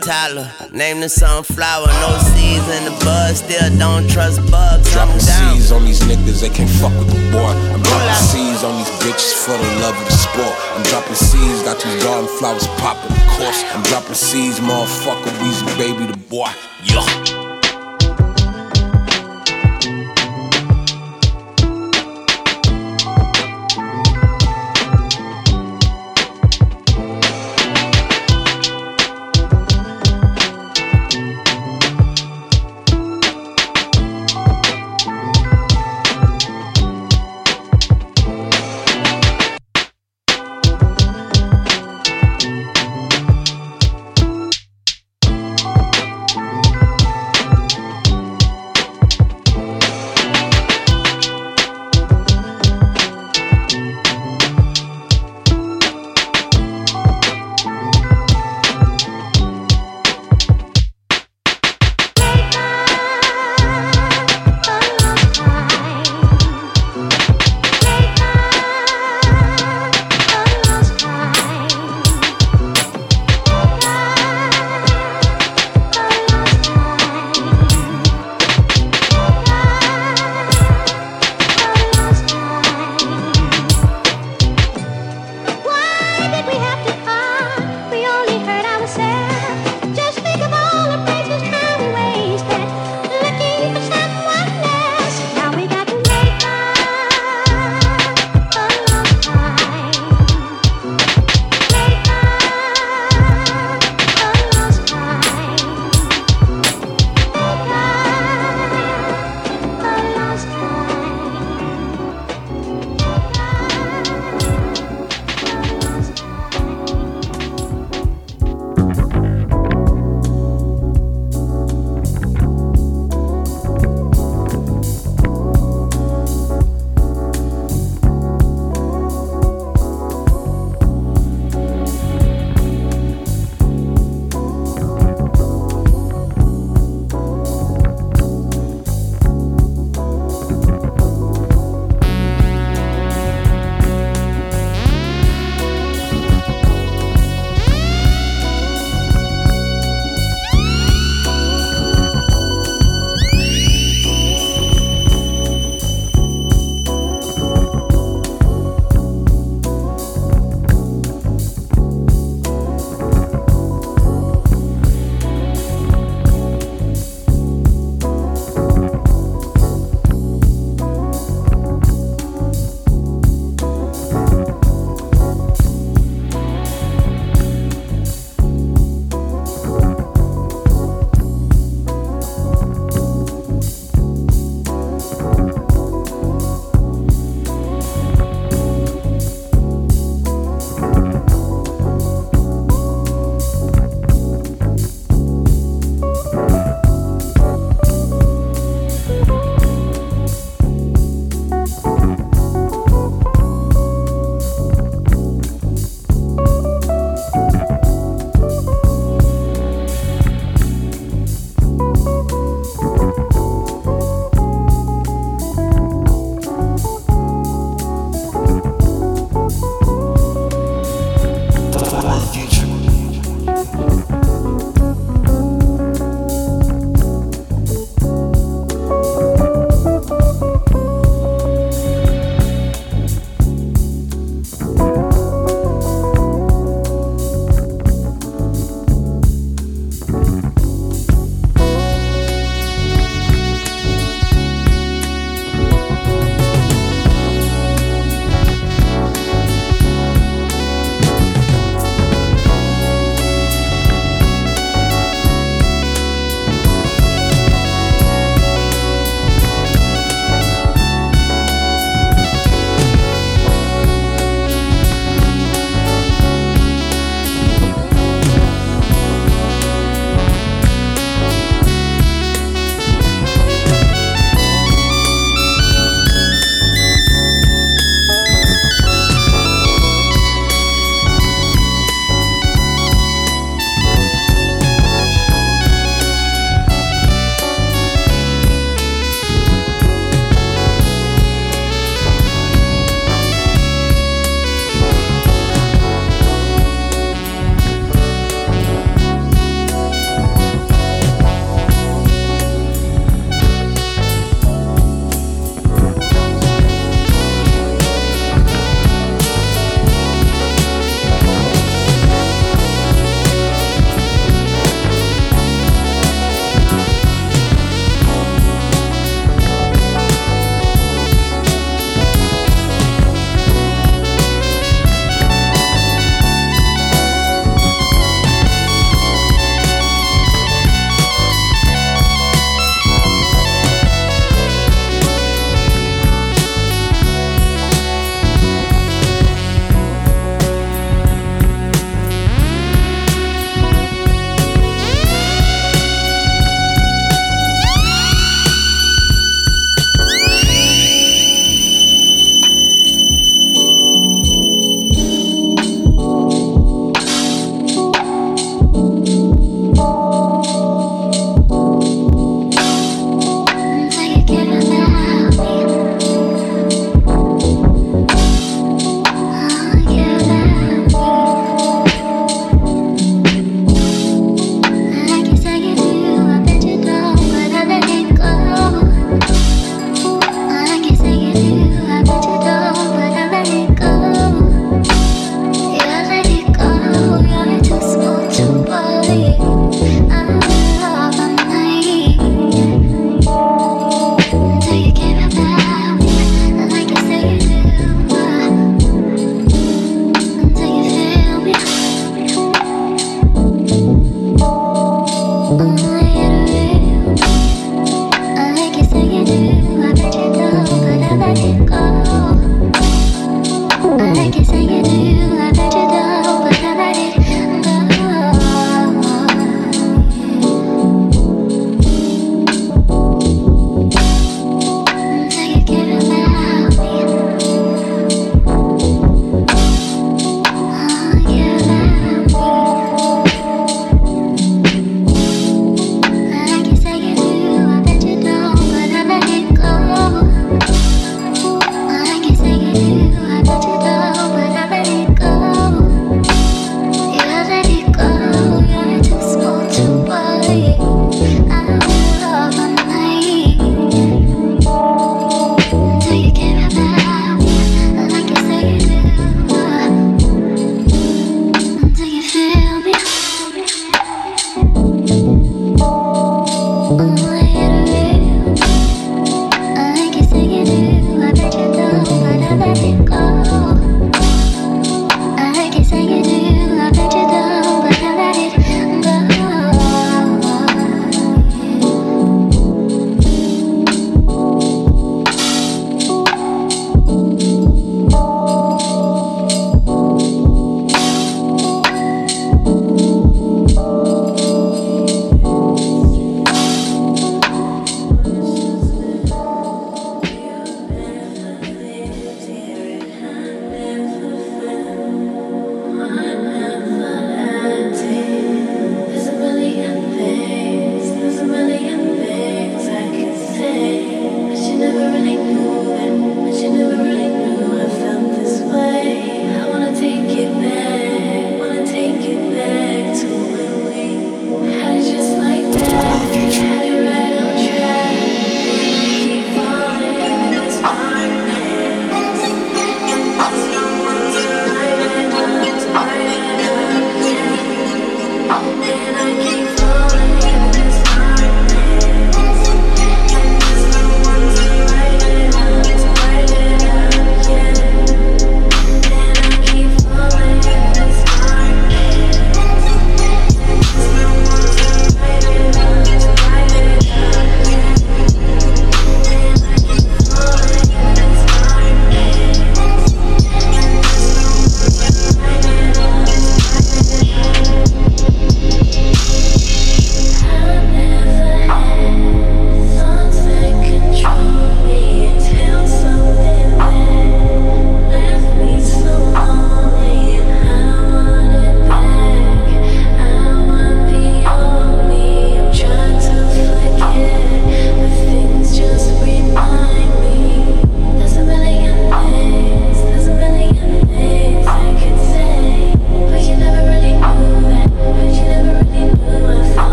Tyler. Name the sunflower, no seeds in the bud. Still don't trust bugs. Dropping seeds on these niggas, they can't fuck with the boy. I'm dropping seeds on these bitches for the love of the sport. I'm dropping seeds, got these garden flowers popping, of course. I'm dropping seeds, motherfucker, Weezy, baby, the boy.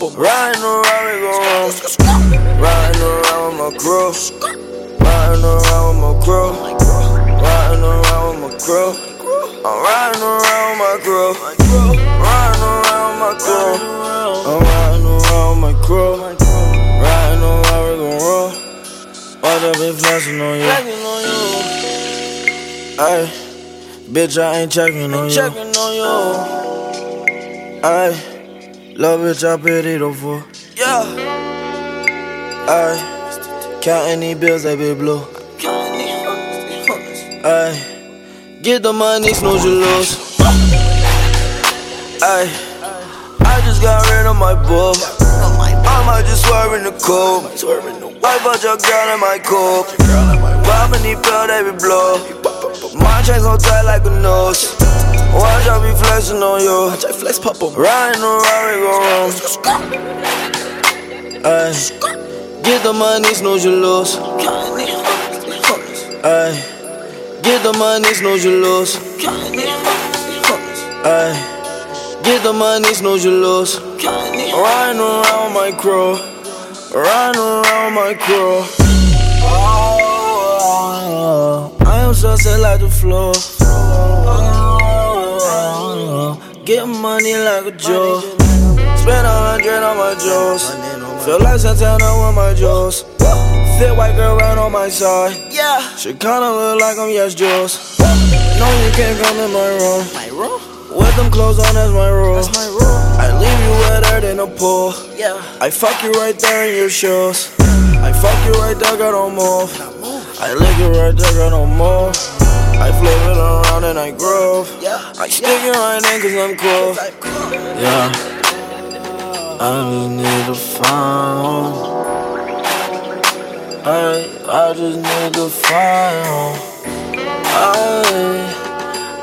Riding around, we go wrong. Riding around with my crew. Riding around with my crew. Riding around with my crew. I'm riding around with my crew. Riding around with my crew. I'm riding around with my crew. Riding around, we gon' roll. Watch I be flexing on you. Ay, bitch, I ain't checking on you. Checking on you. Ay, love bitch, I pity the fool. Yeah. Ay, counting these bills, they be blue. Ay, get the money, snooze you lose. Ay, I just got rid of my bull. I might just swerve in the coupe. I bought your girl in my coupe. Poppin' these pill, they be blow. My chain so tight like a nose. I flexing on you. Riding around, we go wrong. Ay, get the money, snooze you lose. Ay, get the money, snooze you lose. Ay, get the money, snooze you lose. Riding around my crew. Riding around my crew. Oh, I am so set like the floor. Get money like a Joe. Spend a hundred on my jewels. Feel like Santana with my jewels. Fit white girl right on my side. Yeah. She kinda look like I'm yes Jules. No, you can't come in my room. My room? With them clothes on, that's my rule. That's my rule. I leave you wetter than a pool. Yeah. I fuck you right there in your shoes. I fuck you right there, girl, don't move. I lick you right there, girl, don't move. I flip it around and I groove. I stick it right in cause I'm cool. Yeah. I just need to find home. I, I just need to find home. I,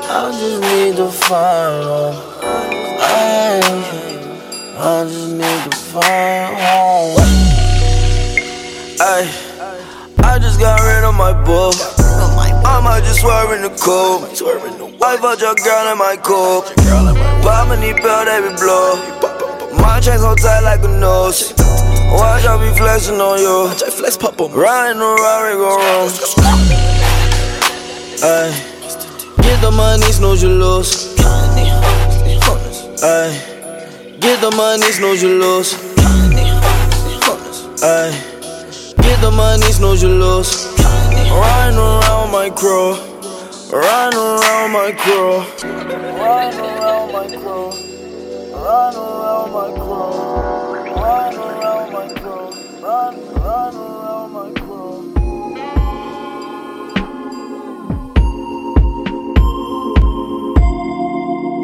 I just need to find home. I, I just need to find home. Ay, I just got rid of my bull. I might just swerve in the coupe. I bought your girl in my coupe. Poppin' these pill, they be blow. My chain so tight like a nose. Watch I be flexing on you. Riding around, we go wrong. Ay, get the money, snooze you lose. Ay, get the money, snooze you lose. Ay, get the money, snooze you lose. Riding around my crew. Riding around my crew. Riding around my crew. Riding around my crew. Riding around my crew. Riding, riding around my crew.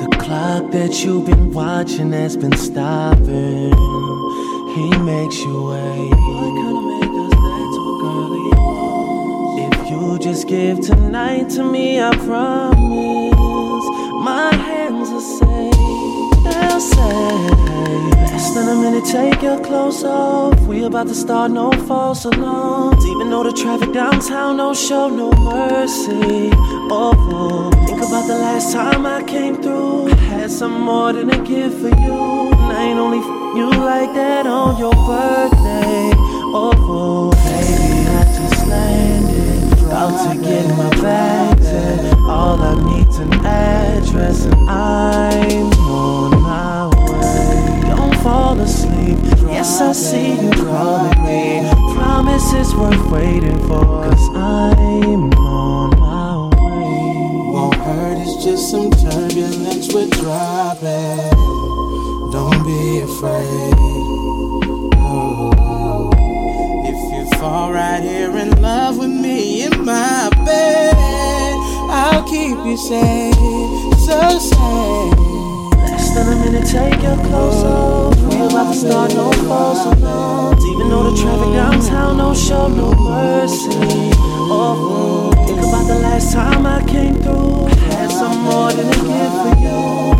The clock that you've been watching has been stopping. He makes you wait. Just give tonight to me, I promise my hands are safe. Say, less than a minute, take your clothes off. We about to start no false alarms. Even though the traffic downtown don't show no mercy. Oh, think about the last time I came through. Had some more than a gift for you. And I ain't only f- you like that on your birthday. Oh, About to get my bags and all I need's an address and I'm on my way. Don't fall asleep. Yes, I see you calling me. Promise it's worth waiting for. Cause I'm on my way. Won't hurt, it's just some turbulence we're dropping. Don't be afraid. Oh, if you fall right here in love with me in my bed, I'll keep you safe, so safe. Less than a minute, take your clothes off. Oh, we about to start no false alarms. Even though the traffic downtown don't show no mercy. Oh, think about the last time I came through. Had some more than a gift for you.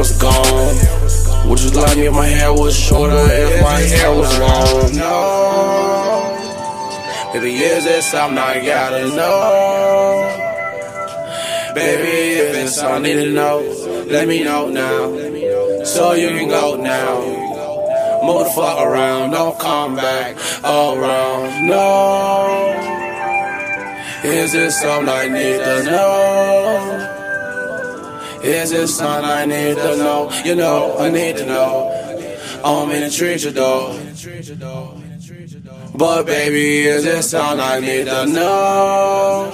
Was gone? Would you like me if my hair was shorter, if my hair was long? No. Baby, is it something I gotta know? Baby, if it's something I need to know, let me know now. So you can go now. Move the fuck around, don't come back around. No. Is it something I need to know? Is it something I need to know? You know, I need to know. I don't mean to treat you though. But baby, is it something I need to know?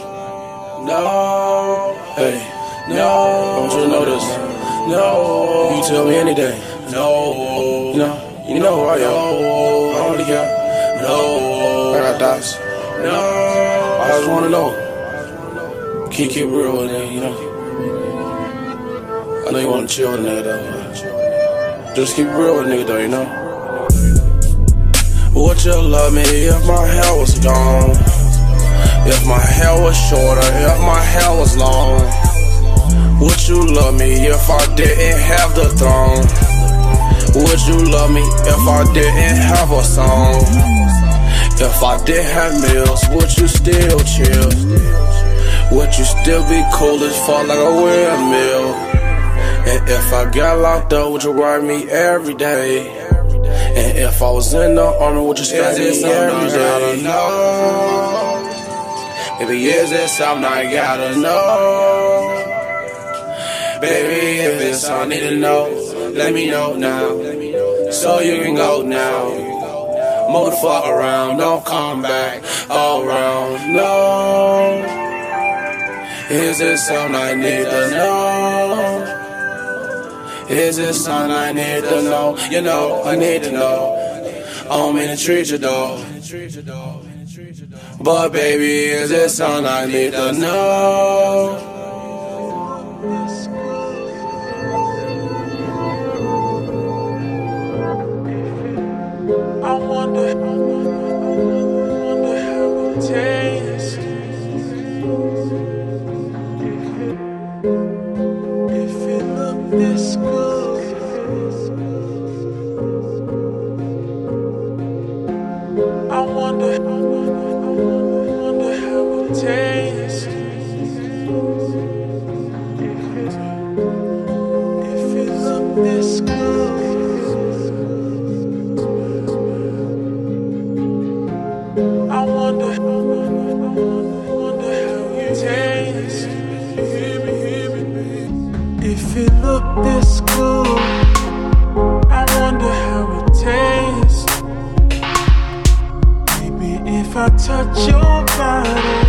No. Hey, no. Want you know this. No. You tell me any day. No. You know, who I am. I don't care. No. I got dots. No. I just wanna know. Keep keep real with it, you know. I know you wanna chill with a nigga though. Just keep real with nigga though, you know. Would you love me if my hair was gone? If my hair was shorter, if my hair was long? Would you love me if I didn't have the throne? Would you love me if I didn't have a song? If I didn't have meals, would you still chill? Would you still be cool as fuck like a windmill? And if I got locked up, would you ride me every day? And if I was in the army, would you spend me every day? No. Baby, is it something I gotta know? Baby, if it's something I need to know, let me know now. So you can go now. Move the fuck around, don't come back around. No. Is it something I need to know? Is it something I need to know? You know, I need to know. I don't mean to treat you though. But baby, is it something I need to know? I wonder touch your body,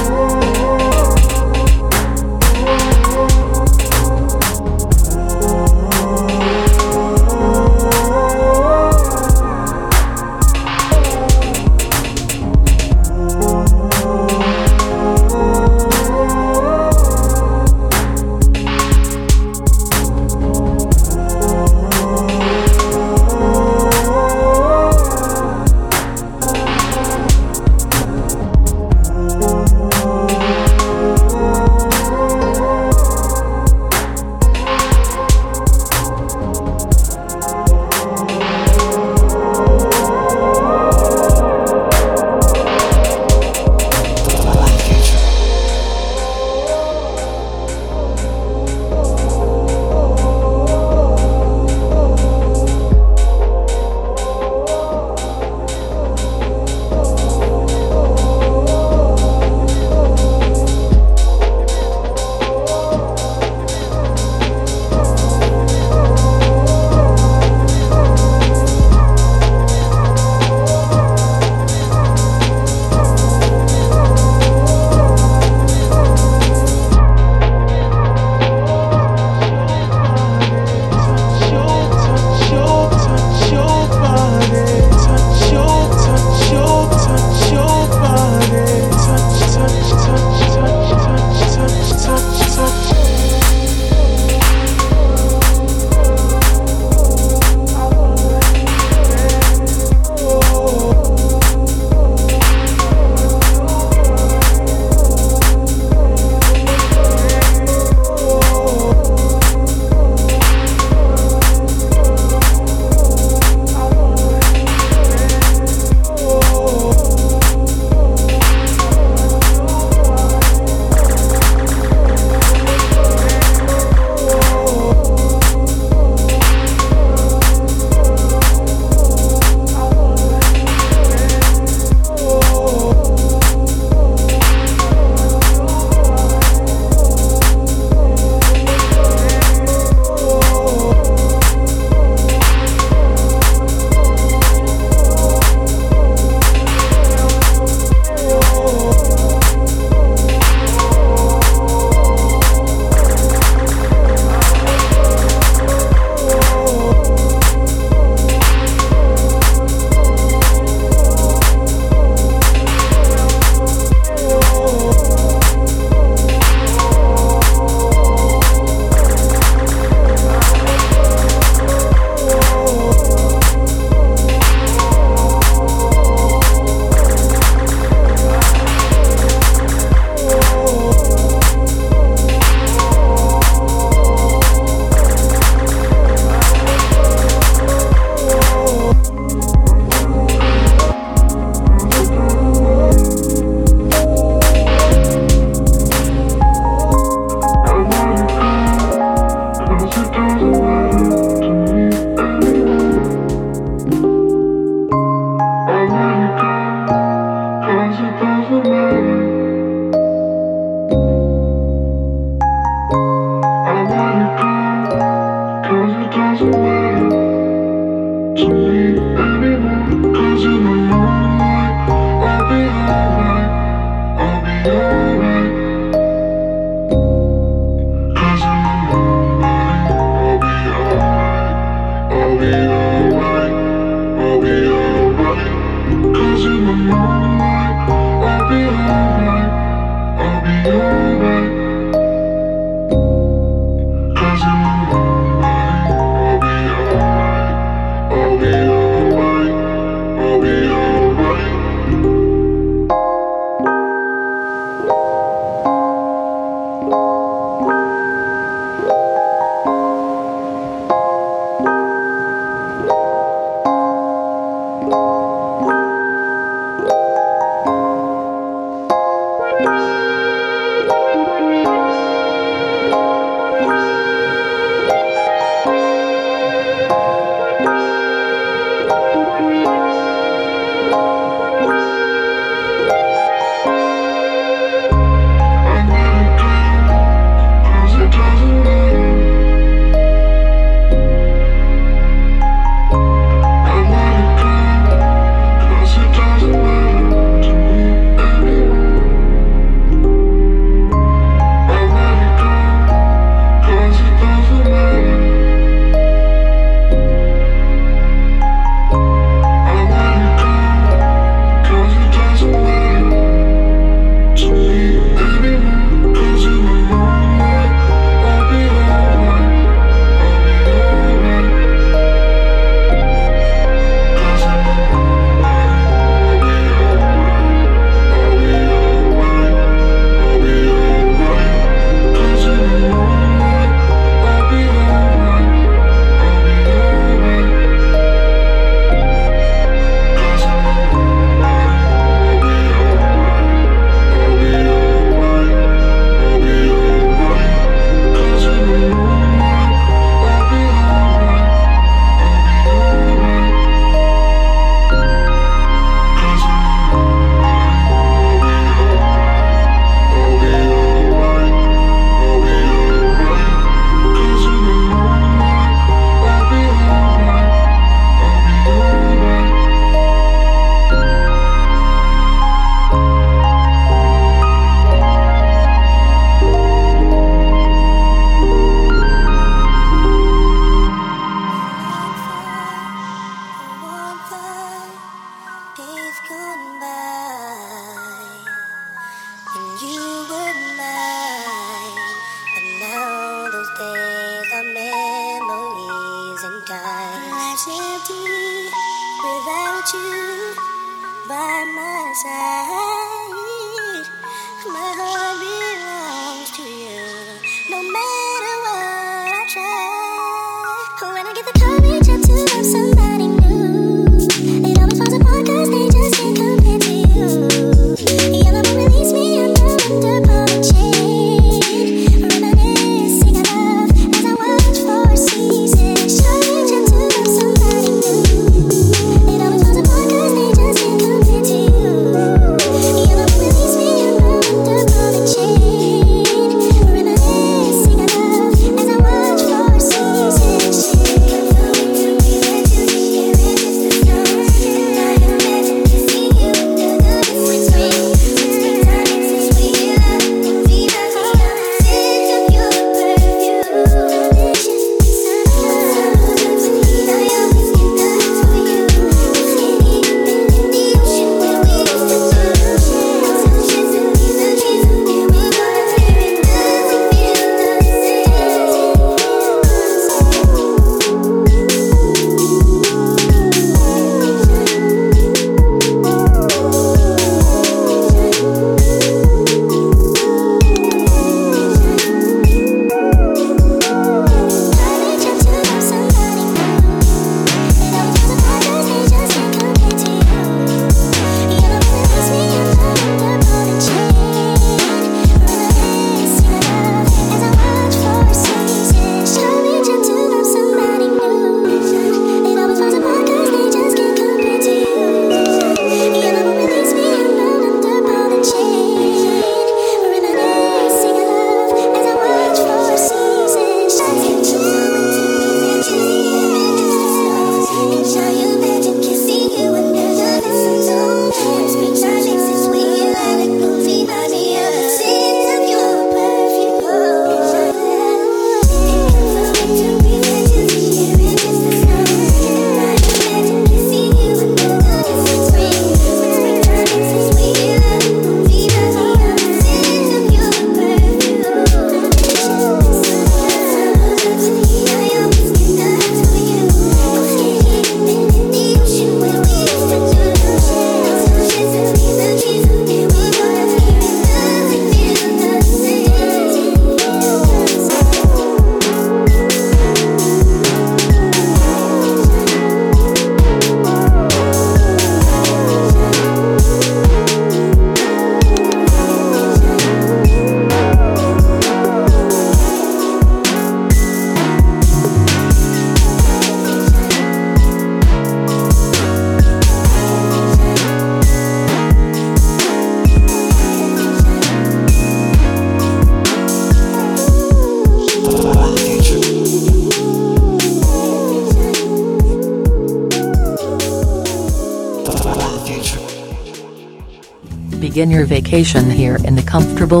Begin your vacation here in the comfortable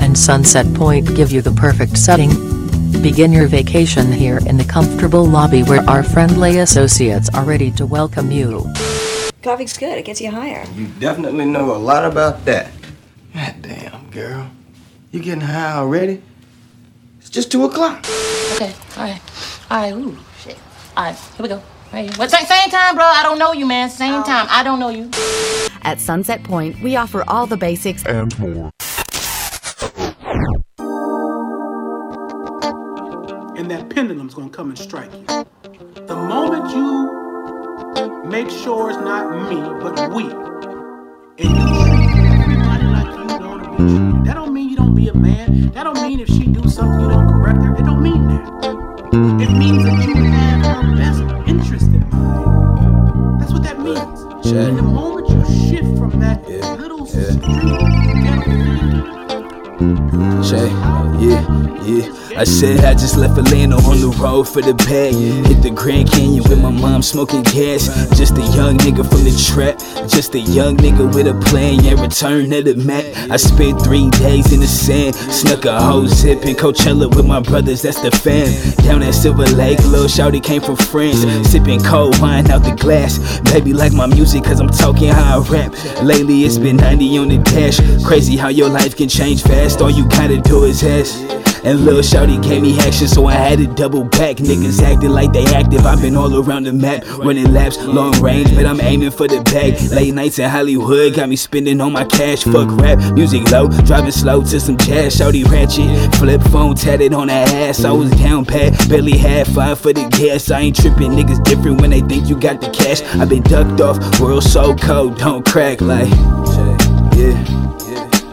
and Sunset Point give you the perfect setting. Begin your vacation here in the comfortable lobby where our friendly associates are ready to welcome you. Coffee's good. It gets you higher. You definitely know a lot about that. God damn, girl. You getting high already? It's just two o'clock. Okay, all right. All right, ooh, shit. All right, here we go. Right, what, same, same time, bro. I don't know you, man. Same oh. time. I don't know you. At Sunset Point, we offer all the basics and more. and that pendulum's gonna come and strike you. The moment you make sure it's not me, but we, and you treat everybody like you don't be treated, that don't mean you don't be a man. That don't yeah. I said I just left Atlanta on the road for the bag. Hit the Grand Canyon with my mom smoking gas. Just a young nigga from the trap. Just a young nigga with a plan. Yeah, return to the mat. I spent three days in the sand. Snuck a whole zip in Coachella with my brothers. That's the fam. Down at Silver Lake, little shouty came from France. Sipping cold wine out the glass. Baby like my music cause I'm talking how I rap. Lately it's been 90 on the dash. Crazy how your life can change fast. All you gotta do is ask. And Lil Shouty gave me action, so I had to double back. Niggas acting like they active. I've been all around the map, running laps, long range, but I'm aiming for the bag. Late nights in Hollywood got me spending all my cash. Fuck rap, music low, driving slow to some jazz. Shouty ratchet, flip phone tatted on her ass. I was down pat, barely had five for the gas. I ain't tripping, niggas different when they think you got the cash. i been ducked off, world so cold, don't crack like. Yeah.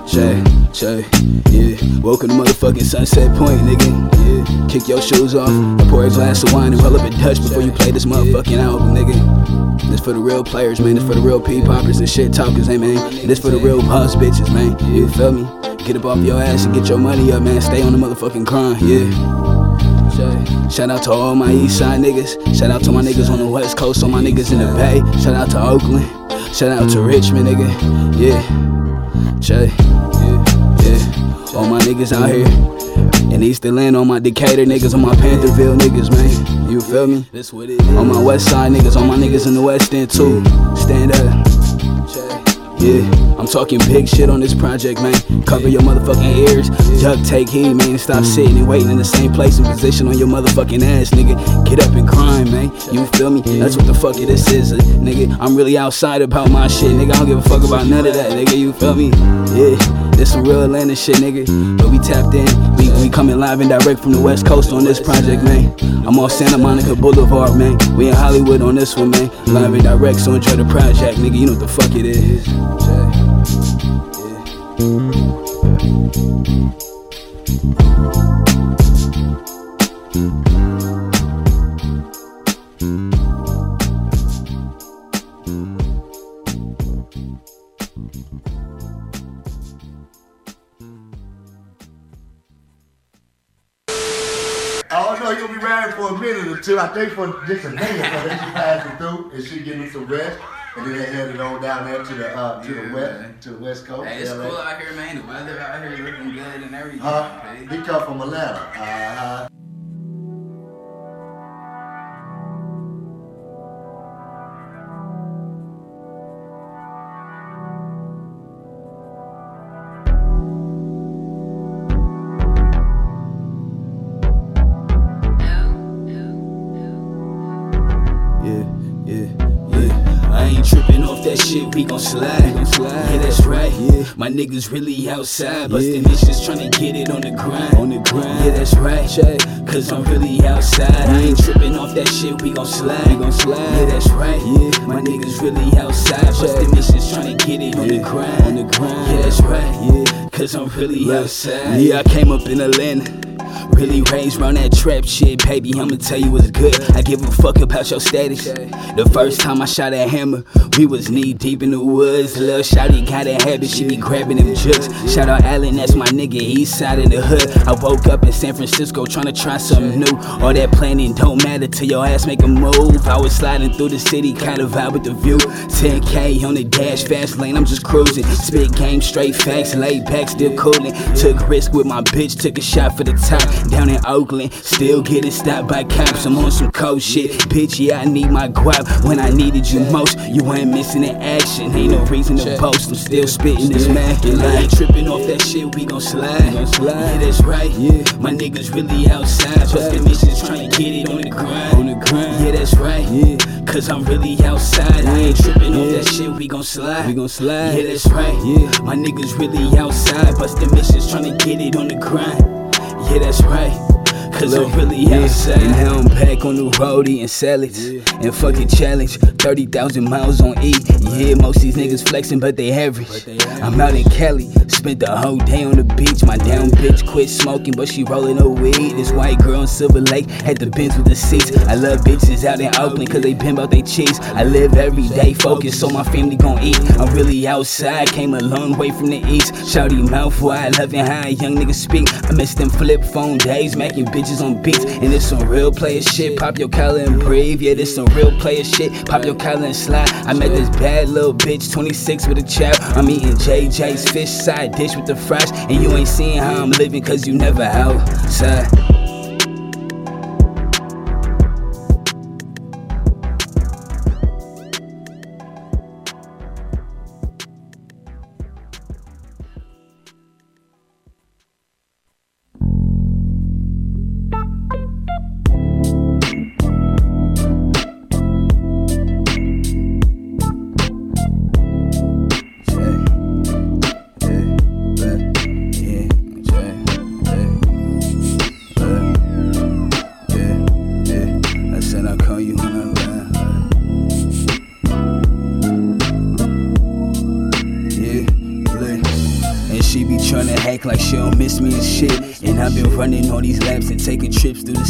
Shay, Shay, yeah. Woke in the motherfucking Sunset Point, nigga. Yeah. Kick your shoes off, and pour a glass of wine and roll up a Dutch before you play this motherfucking album, nigga. This for the real players, man. This for the real P poppers and shit talkers, hey, man. And this for the real boss bitches, man. You feel me? Get up off your ass and get your money up, man. Stay on the motherfucking grind, yeah. Shout out to all my east side niggas. Shout out to my niggas on the west coast, all my niggas in the bay. Shout out to Oakland. Shout out to Richmond, nigga. Yeah. Shay. Yeah. Yeah. All my niggas out here. In East Atlanta, all my Decatur niggas, on my Panthersville niggas, man. You feel me? That's what it is. On my west side niggas, all my niggas in the west end too. Stand up. Yeah, I'm talking big shit on this project, man. Cover your motherfucking ears. Duck, take heed, man. Stop sitting and waiting in the same place and position on your motherfucking ass, nigga. Get up and grind, man. You feel me? That's what the fuck this is, nigga. I'm really outside about my shit, nigga. I don't give a fuck about none of that, nigga. You feel me? Yeah, this some real Atlanta shit, nigga. But we tapped in. We, we coming live and direct from the West Coast on this project, man. I'm on Santa Monica Boulevard, man. We in Hollywood on this one, man. Live and direct, so enjoy the project, nigga. You know what the fuck it is. I for a minute or two. I think for just a minute, but then she passing through and she getting some rest. And then they headed on down there to the uh, to the west to the west coast. Hey, it's LA. cool out here, man. The weather out here looking good and everything. Huh? okay? He come from Atlanta. Uh-huh. Slide. Yeah, that's right. Yeah, my niggas really outside, bustin' bitches tryna get it on the grind. On the grind. Yeah, that's right. Cause I'm really outside. I ain't tripping off that shit, we gon' slide. We gon' slide. Yeah, that's right. Yeah, my niggas really outside, bustin' bitches tryna get it on the grind. On the grind. Yeah, that's right. Yeah, cause I'm really outside. Yeah, I came up in Atlanta. Really raised around that trap shit, baby. I'ma tell you what's good. I give a fuck about your status. The first time I shot a hammer, we was knee deep in the woods. Little shawty got a habit, she be grabbing them jugs. Shout out Allen, that's my nigga, east side of the hood. I woke up in San Francisco trying to try something new. All that planning don't matter till your ass make a move. I was sliding through the city, kinda vibe with the view. 10K on the dash, fast lane, I'm just cruising. Spit game, straight facts, laid back, still coolin'. Took risk with my bitch, took a shot for the top. Down in Oakland, still getting stopped by cops. I'm on some cold shit. Bitch, yeah, I need my guap when I needed you most. You ain't missing in action, ain't no reason to boast. I'm still spitting this Mac and I ain't tripping off that shit, we gon' slide. Yeah, that's right. Yeah, my niggas really outside. The missions trying to get it on the grind. On the grind. Yeah, that's right. Yeah, cause I'm really outside. I ain't tripping off that shit, we gon' slide. We gon' slide. Yeah, that's right. Yeah, my niggas really outside. The missions trying to get it on the grind. Yeah, that's right. Cause I'm really outside. And now I'm back on the road eating salads. And fucking challenge. 30,000 miles on E. Yeah, most these niggas flexing, but they average. I'm out in Cali. Spent the whole day on the beach. My down bitch quit smoking, but she rolling her weed. This white girl in Silver Lake had the bins with the seats. I love bitches out in Oakland, cause they pimp out they cheese. I live every day focused, so my family gon' eat. I'm really outside, came a long way from the east. Shouty mouth wide, loving how a young niggas speak. I miss them flip phone days, macking bitches on beats. And it's some real player shit. Pop your collar and breathe. Yeah, this some real player shit. Pop your collar and slide. I met this bad little bitch, 26 with a child. I'm eating JJ's fish side dish with the fries. And you ain't seeing how I'm living, cause you never outside.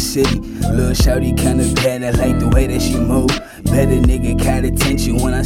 City. Lil' Shouty kinda bad, I like the way that she move.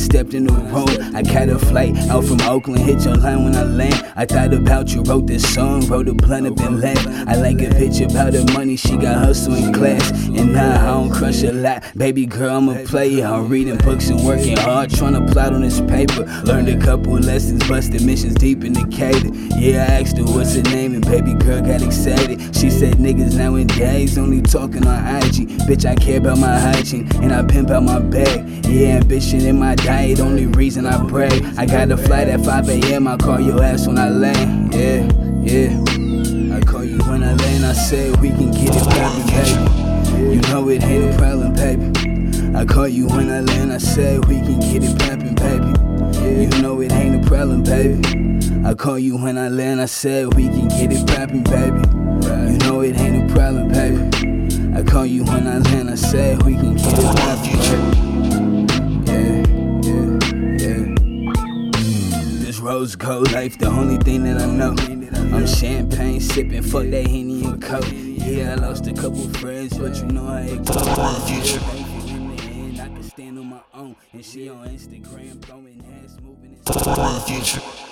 Stepped in the room. I caught a flight out from Oakland, hit your line when I land. I thought about you, wrote this song, wrote a blunt up and left. I like a bitch about her money, she got hustle in class. And now I don't crush a lot. Baby girl, I'm a player. I'm reading books and working hard, trying to plot on this paper. Learned a couple lessons, busted missions deep in the cave. Yeah, I asked her what's her name, and baby girl got excited. She said niggas nowadays only talking on IG. Bitch, I care about my hygiene, and I pimp out my bag. Yeah, ambition in my diet, only reason I brag. I got a flight at 5 a.m., I call your ass when I land. Yeah, yeah. I call you when I land, I said we can get it poppin', baby. You know it ain't a problem, baby. I call you when I land, I said we can get it poppin', baby. You know it ain't a problem, baby. I call you when I land, I said we can get it poppin', baby. You know it ain't a problem, baby. I call you when I land, I said we can get it poppin', baby. This gold life, the only thing that I know. I'm champagne sipping, fuck that Henny and Coke. Yeah, I lost a couple friends, but you know goes. The I on my own, and she on Instagram throwing ass moving. the future.